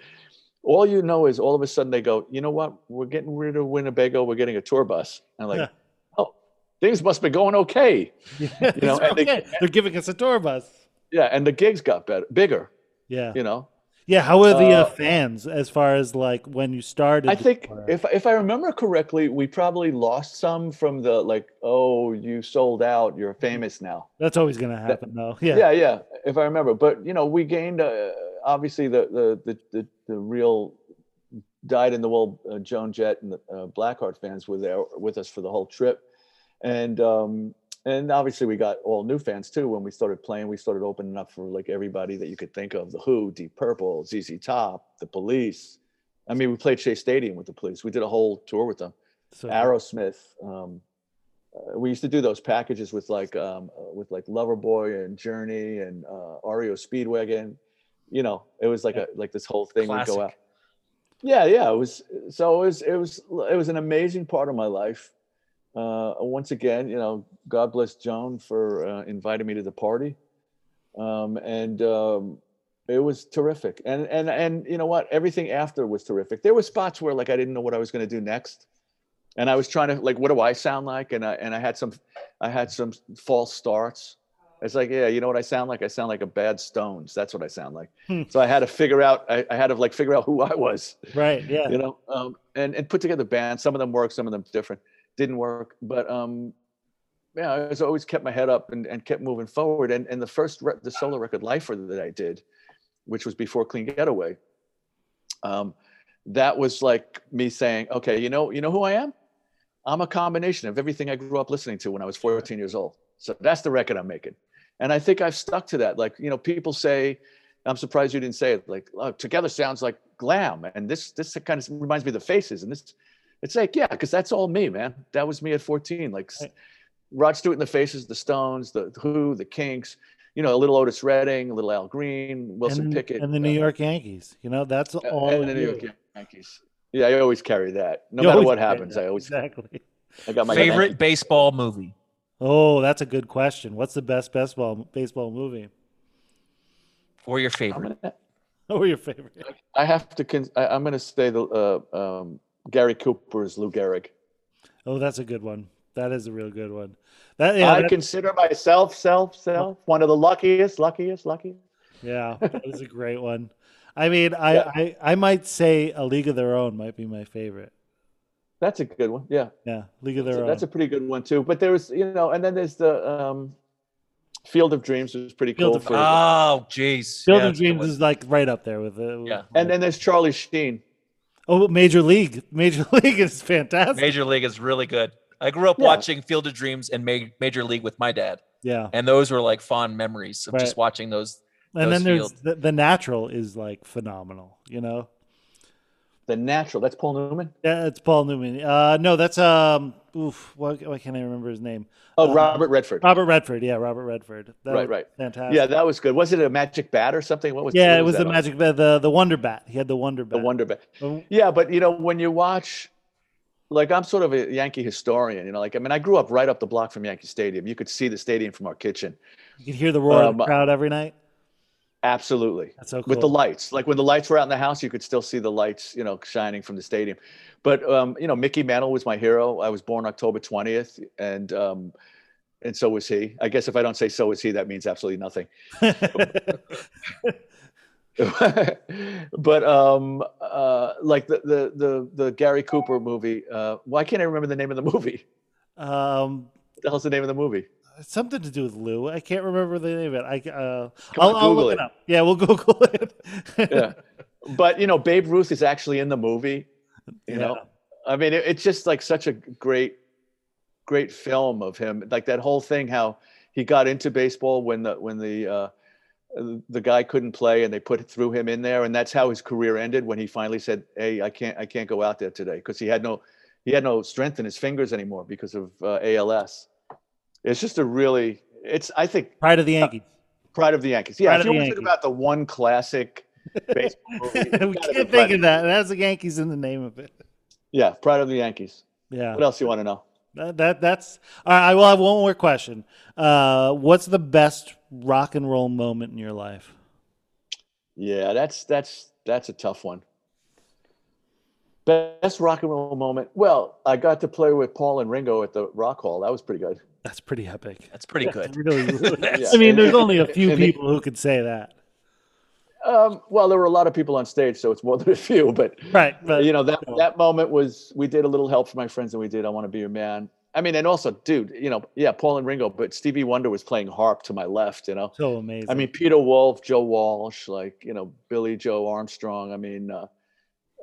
All you know is all of a sudden they go, you know what? We're getting rid of Winnebago. We're getting a tour bus. And I'm like, Yeah. oh, things must be going okay. Yeah, You know, and they- okay. They're giving us a tour bus. Yeah, and the gigs got better, bigger. Yeah. You know, Yeah. How were the uh, Uh, fans as far as like when you started? I think if if I remember correctly, we probably lost some from the like, oh, you sold out, you're famous now. that's always going to happen, though. Yeah. yeah yeah if i remember but you know we gained uh, obviously the, the the the the real dyed in the wool uh, joan jett and the uh, blackheart fans were there with us for the whole trip and um and obviously we got all new fans too when we started playing we started opening up for like everybody that you could think of the who deep purple zz top the police i mean we played shea stadium with the police we did a whole tour with them So, Aerosmith. Um, uh, we used to do those packages with like um, uh, with like Loverboy and Journey and uh, REO Speedwagon. You know, it was like a like this whole thing would go out. Yeah, yeah. It was so it was it was it was an amazing part of my life, uh, once again, you know, God bless Joan for uh, inviting me to the party, um, and um, it was terrific. And and and you know what? Everything after was terrific. There were spots where like I didn't know what I was going to do next, and I was trying to like, what do I sound like? And I and I had some, I had some false starts. It's like, yeah, you know what I sound like? I sound like a bad Stones. That's what I sound like. Hmm. So I had to figure out. I, I had to like figure out who I was Right. Yeah. you know um, and and put together bands some of them work some of them different didn't work but um yeah i was always kept my head up and, and kept moving forward. And and the first re- the solo record lifer that i did which was before clean getaway um that was like me saying okay you know you know who i am? I'm a combination of everything i grew up listening to when i was 14 years old. So that's the record i'm making. And i think i've stuck to that. Like you know people say i'm surprised you didn't say it like oh, together sounds like glam and this this kind of reminds me of the faces and this it's like yeah because that's all me man that was me at 14 like Right. rod stewart in the faces the stones the who the kinks you know a little otis redding a little al green wilson and, pickett and the New uh, York Yankees. You know, that's uh, all. and the new york yankees yeah i always carry that no You matter what happens that. i always exactly. i got my Favorite Yankee- baseball movie? Oh, that's a good question. What's the best baseball baseball movie? Or your favorite? gonna- What were your favorite? i have to con- I, i'm gonna say the uh, um, gary cooper's lou gehrig Oh, that's a good one. That is a real good one. That yeah, i that- consider myself self self one of the luckiest luckiest luckiest yeah, that is a great one. I mean, I, Yeah. I I might say A League of Their Own might be my favorite. that's a good one yeah Yeah, League of So Their Own. that's a pretty good one too. But there was, you know, and then there's the um, Field of Dreams was pretty Field cool. of- For, Oh, jeez. Field Yeah, of that's a good Dreams is like right up there with it. Yeah. and then there's Charlie Sheen. Oh, Major League. Major League is fantastic. Major League is really good. I grew up Yeah. watching Field of Dreams and Ma- Major League with my dad, yeah, and those were like fond memories of just watching those. and then those there's the, the Natural is like phenomenal. You know. The Natural. That's Paul Newman. Yeah, it's Paul Newman. Uh, no, that's um. Oof, why, why can't I remember his name? Oh, Uh, Robert Redford. Robert Redford. Yeah, Robert Redford. That Right, right. Fantastic. Yeah, that was good. Was it a magic bat or something? What was? yeah, what it was the on? magic bat, the the Wonder Bat. He had the Wonder bat. The Wonder Bat. Oh, Yeah, but you know, when you watch, like I'm sort of a Yankee historian. You know, like I mean, I grew up right up the block from Yankee Stadium. You could see the stadium from our kitchen. You could hear the roar of the Um, crowd every night. Absolutely. That's so cool. with the lights. Like when the lights were out in the house, you could still see the lights, you know, shining from the stadium. But um, you know, Mickey Mantle was my hero. I was born October twentieth, and um, and so was he. I guess if I don't say so was he, that means absolutely nothing. but um, uh, like the, the the the Gary Cooper movie. Uh, why can't I remember the name of the movie? um, What the hell's the name of the movie? Something to do with Lou. I can't remember the name of it. I uh, I'll, on, I'll Google look it. it up. Yeah, we'll Google it. Yeah, but you know, Babe Ruth is actually in the movie. You Yeah. know, I mean, it, it's just like such a great, great film of him. Like that whole thing, how he got into baseball when the when the uh, the guy couldn't play and they put threw him in there, and that's how his career ended when he finally said, "Hey, I can't I can't go out there today because he had no he had no strength in his fingers anymore because of uh, ALS." It's just a really it's I think Pride of the Yankees. pride of the Yankees. Yeah, Pride if you the want to talk about the one classic baseball movie, we can't think of that. It has the Yankees in the name of it. Yeah, pride of the Yankees. Yeah. What else you want to know? That, that that's all right. I will have one more question. Uh, what's the best rock and roll moment in your life? Yeah, that's that's that's a tough one. Best rock and roll moment. Well, I got to play with Paul and Ringo at the Rock Hall. That was pretty good. That's pretty epic. That's pretty good. Really, really- Yeah. I mean, there's only a few and they- people who could say that. Um, well, there were a lot of people on stage, so it's more than a few. But Right. But you know that no. that moment was we did a little help for my friends, and we did "I Want to Be Your Man." I mean, and also, dude, you know, yeah, Paul and Ringo, but Stevie Wonder was playing harp to my left. You know, so amazing. I mean, Peter Wolf, Joe Walsh, like you know, Billie Joe Armstrong. I mean, uh,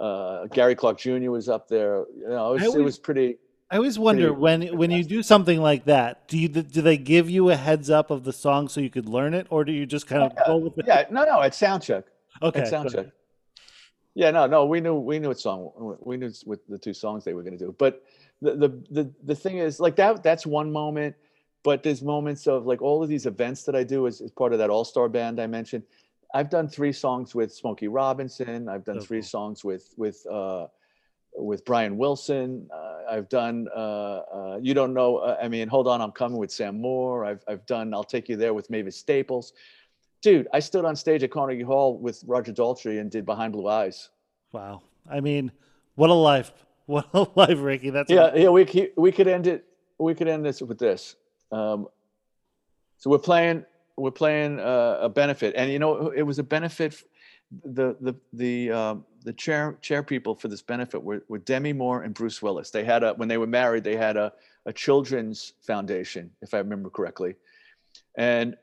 uh, Gary Clark Jr. was up there. You know, it I was, it was pretty. I always wonder when when you do something like that, do you do they give you a heads up of the song so you could learn it, or do you just kind of go with it? Yeah, no, no, at sound check. Okay. At sound check. Yeah, no, no, we knew we knew what song we knew what the two songs they were going to do. But the, the the the thing is, like that that's one moment. But there's moments of like all of these events that I do as, as part of that all star band I mentioned. I've done three songs with Smokey Robinson. I've done So three cool. songs with with uh, with Brian Wilson. Uh, I've done uh, uh, You Don't Know. Uh, I mean, Hold On, I'm Coming with Sam Moore. I've, I've done I'll Take You There with Mavis Staples. Dude, I stood on stage at Carnegie Hall with Roger Daltrey and did Behind Blue Eyes. Wow. I mean, what a life. What a life, Ricky. That's Yeah, yeah. We could, we could end it. We could end this with this. Um, so we're playing we're playing uh, a benefit, and you know it was a benefit. The the the um, the chair chair people for this benefit were, were Demi Moore and Bruce Willis. They had a when they were married, they had a a children's foundation, if I remember correctly, and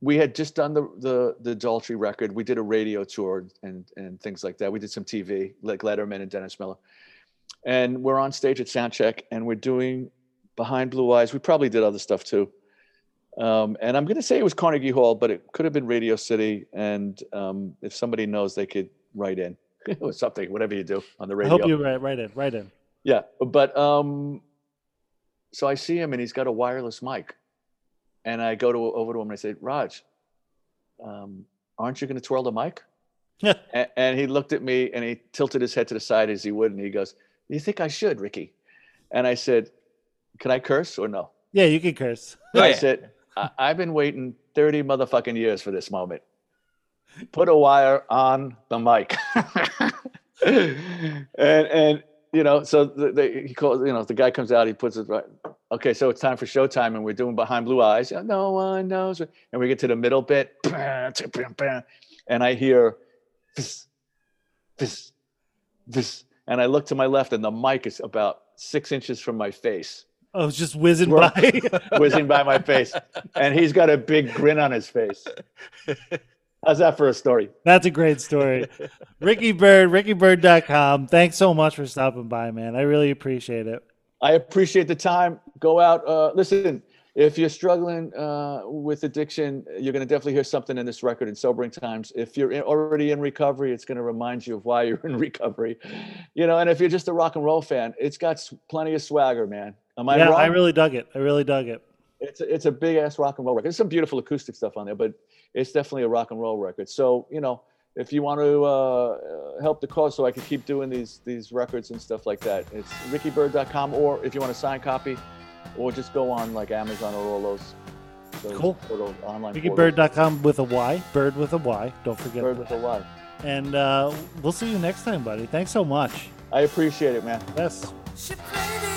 we had just done the the the Daltrey record. We did a radio tour and and things like that. We did some TV, like Letterman and Dennis Miller, and we're on stage at Soundcheck, and we're doing Behind Blue Eyes. We probably did other stuff too. Um, and I'm going to say it was Carnegie Hall, but it could have been Radio City. And um, if somebody knows, they could write in or something, whatever you do on the radio. I radio. hope you write, write in. Write in. Yeah, but um, so I see him and he's got a wireless mic, and I go to over to him and I say, Rog, um, aren't you going to twirl the mic? Yeah. and, and he looked at me and he tilted his head to the side as he would, and he goes, "You think I should, Ricky?" And I said, "Can I curse or no?" Yeah, you can curse. I said, I- I've been waiting 30 motherfucking years for this moment. Put a wire on the mic. and, and, you know, so the, the, he calls, you know, the guy comes out, he puts it right. Okay, so it's time for showtime, and we're doing Behind Blue Eyes. No one knows. And we get to the middle bit, and I hear, this, this, this. And I look to my left, and the mic is about six inches from my face Oh, it's just whizzing We're- by. whizzing by my face, and he's got a big grin on his face. How's that for a story? That's a great story. Ricky Byrd, rickybyrd.com. Thanks so much for stopping by, man. I really appreciate it. I appreciate the time. Go out. Uh, listen, if you're struggling uh, with addiction, you're going to definitely hear something in this record in sobering times. If you're in, already in recovery, it's going to remind you of why you're in recovery. You know, and if you're just a rock and roll fan, it's got plenty of swagger, man. Am I yeah, wrong? I really dug it. I really dug it. it's a, it's a big ass rock and roll record. There's some beautiful acoustic stuff on there, but it's definitely a rock and roll record. So you know, if you want to uh, help the cause, so I can keep doing these these records and stuff like that, it's rickybyrd.com, or if you want a signed copy, or just go on like Amazon or all those. those Cool. little online. portals. RickyByrd.com with a Y. Bird with a Y. Don't forget. Bird that. with a Y. And uh, we'll see you next time, buddy. Thanks so much. I appreciate it, man. Yes. She played it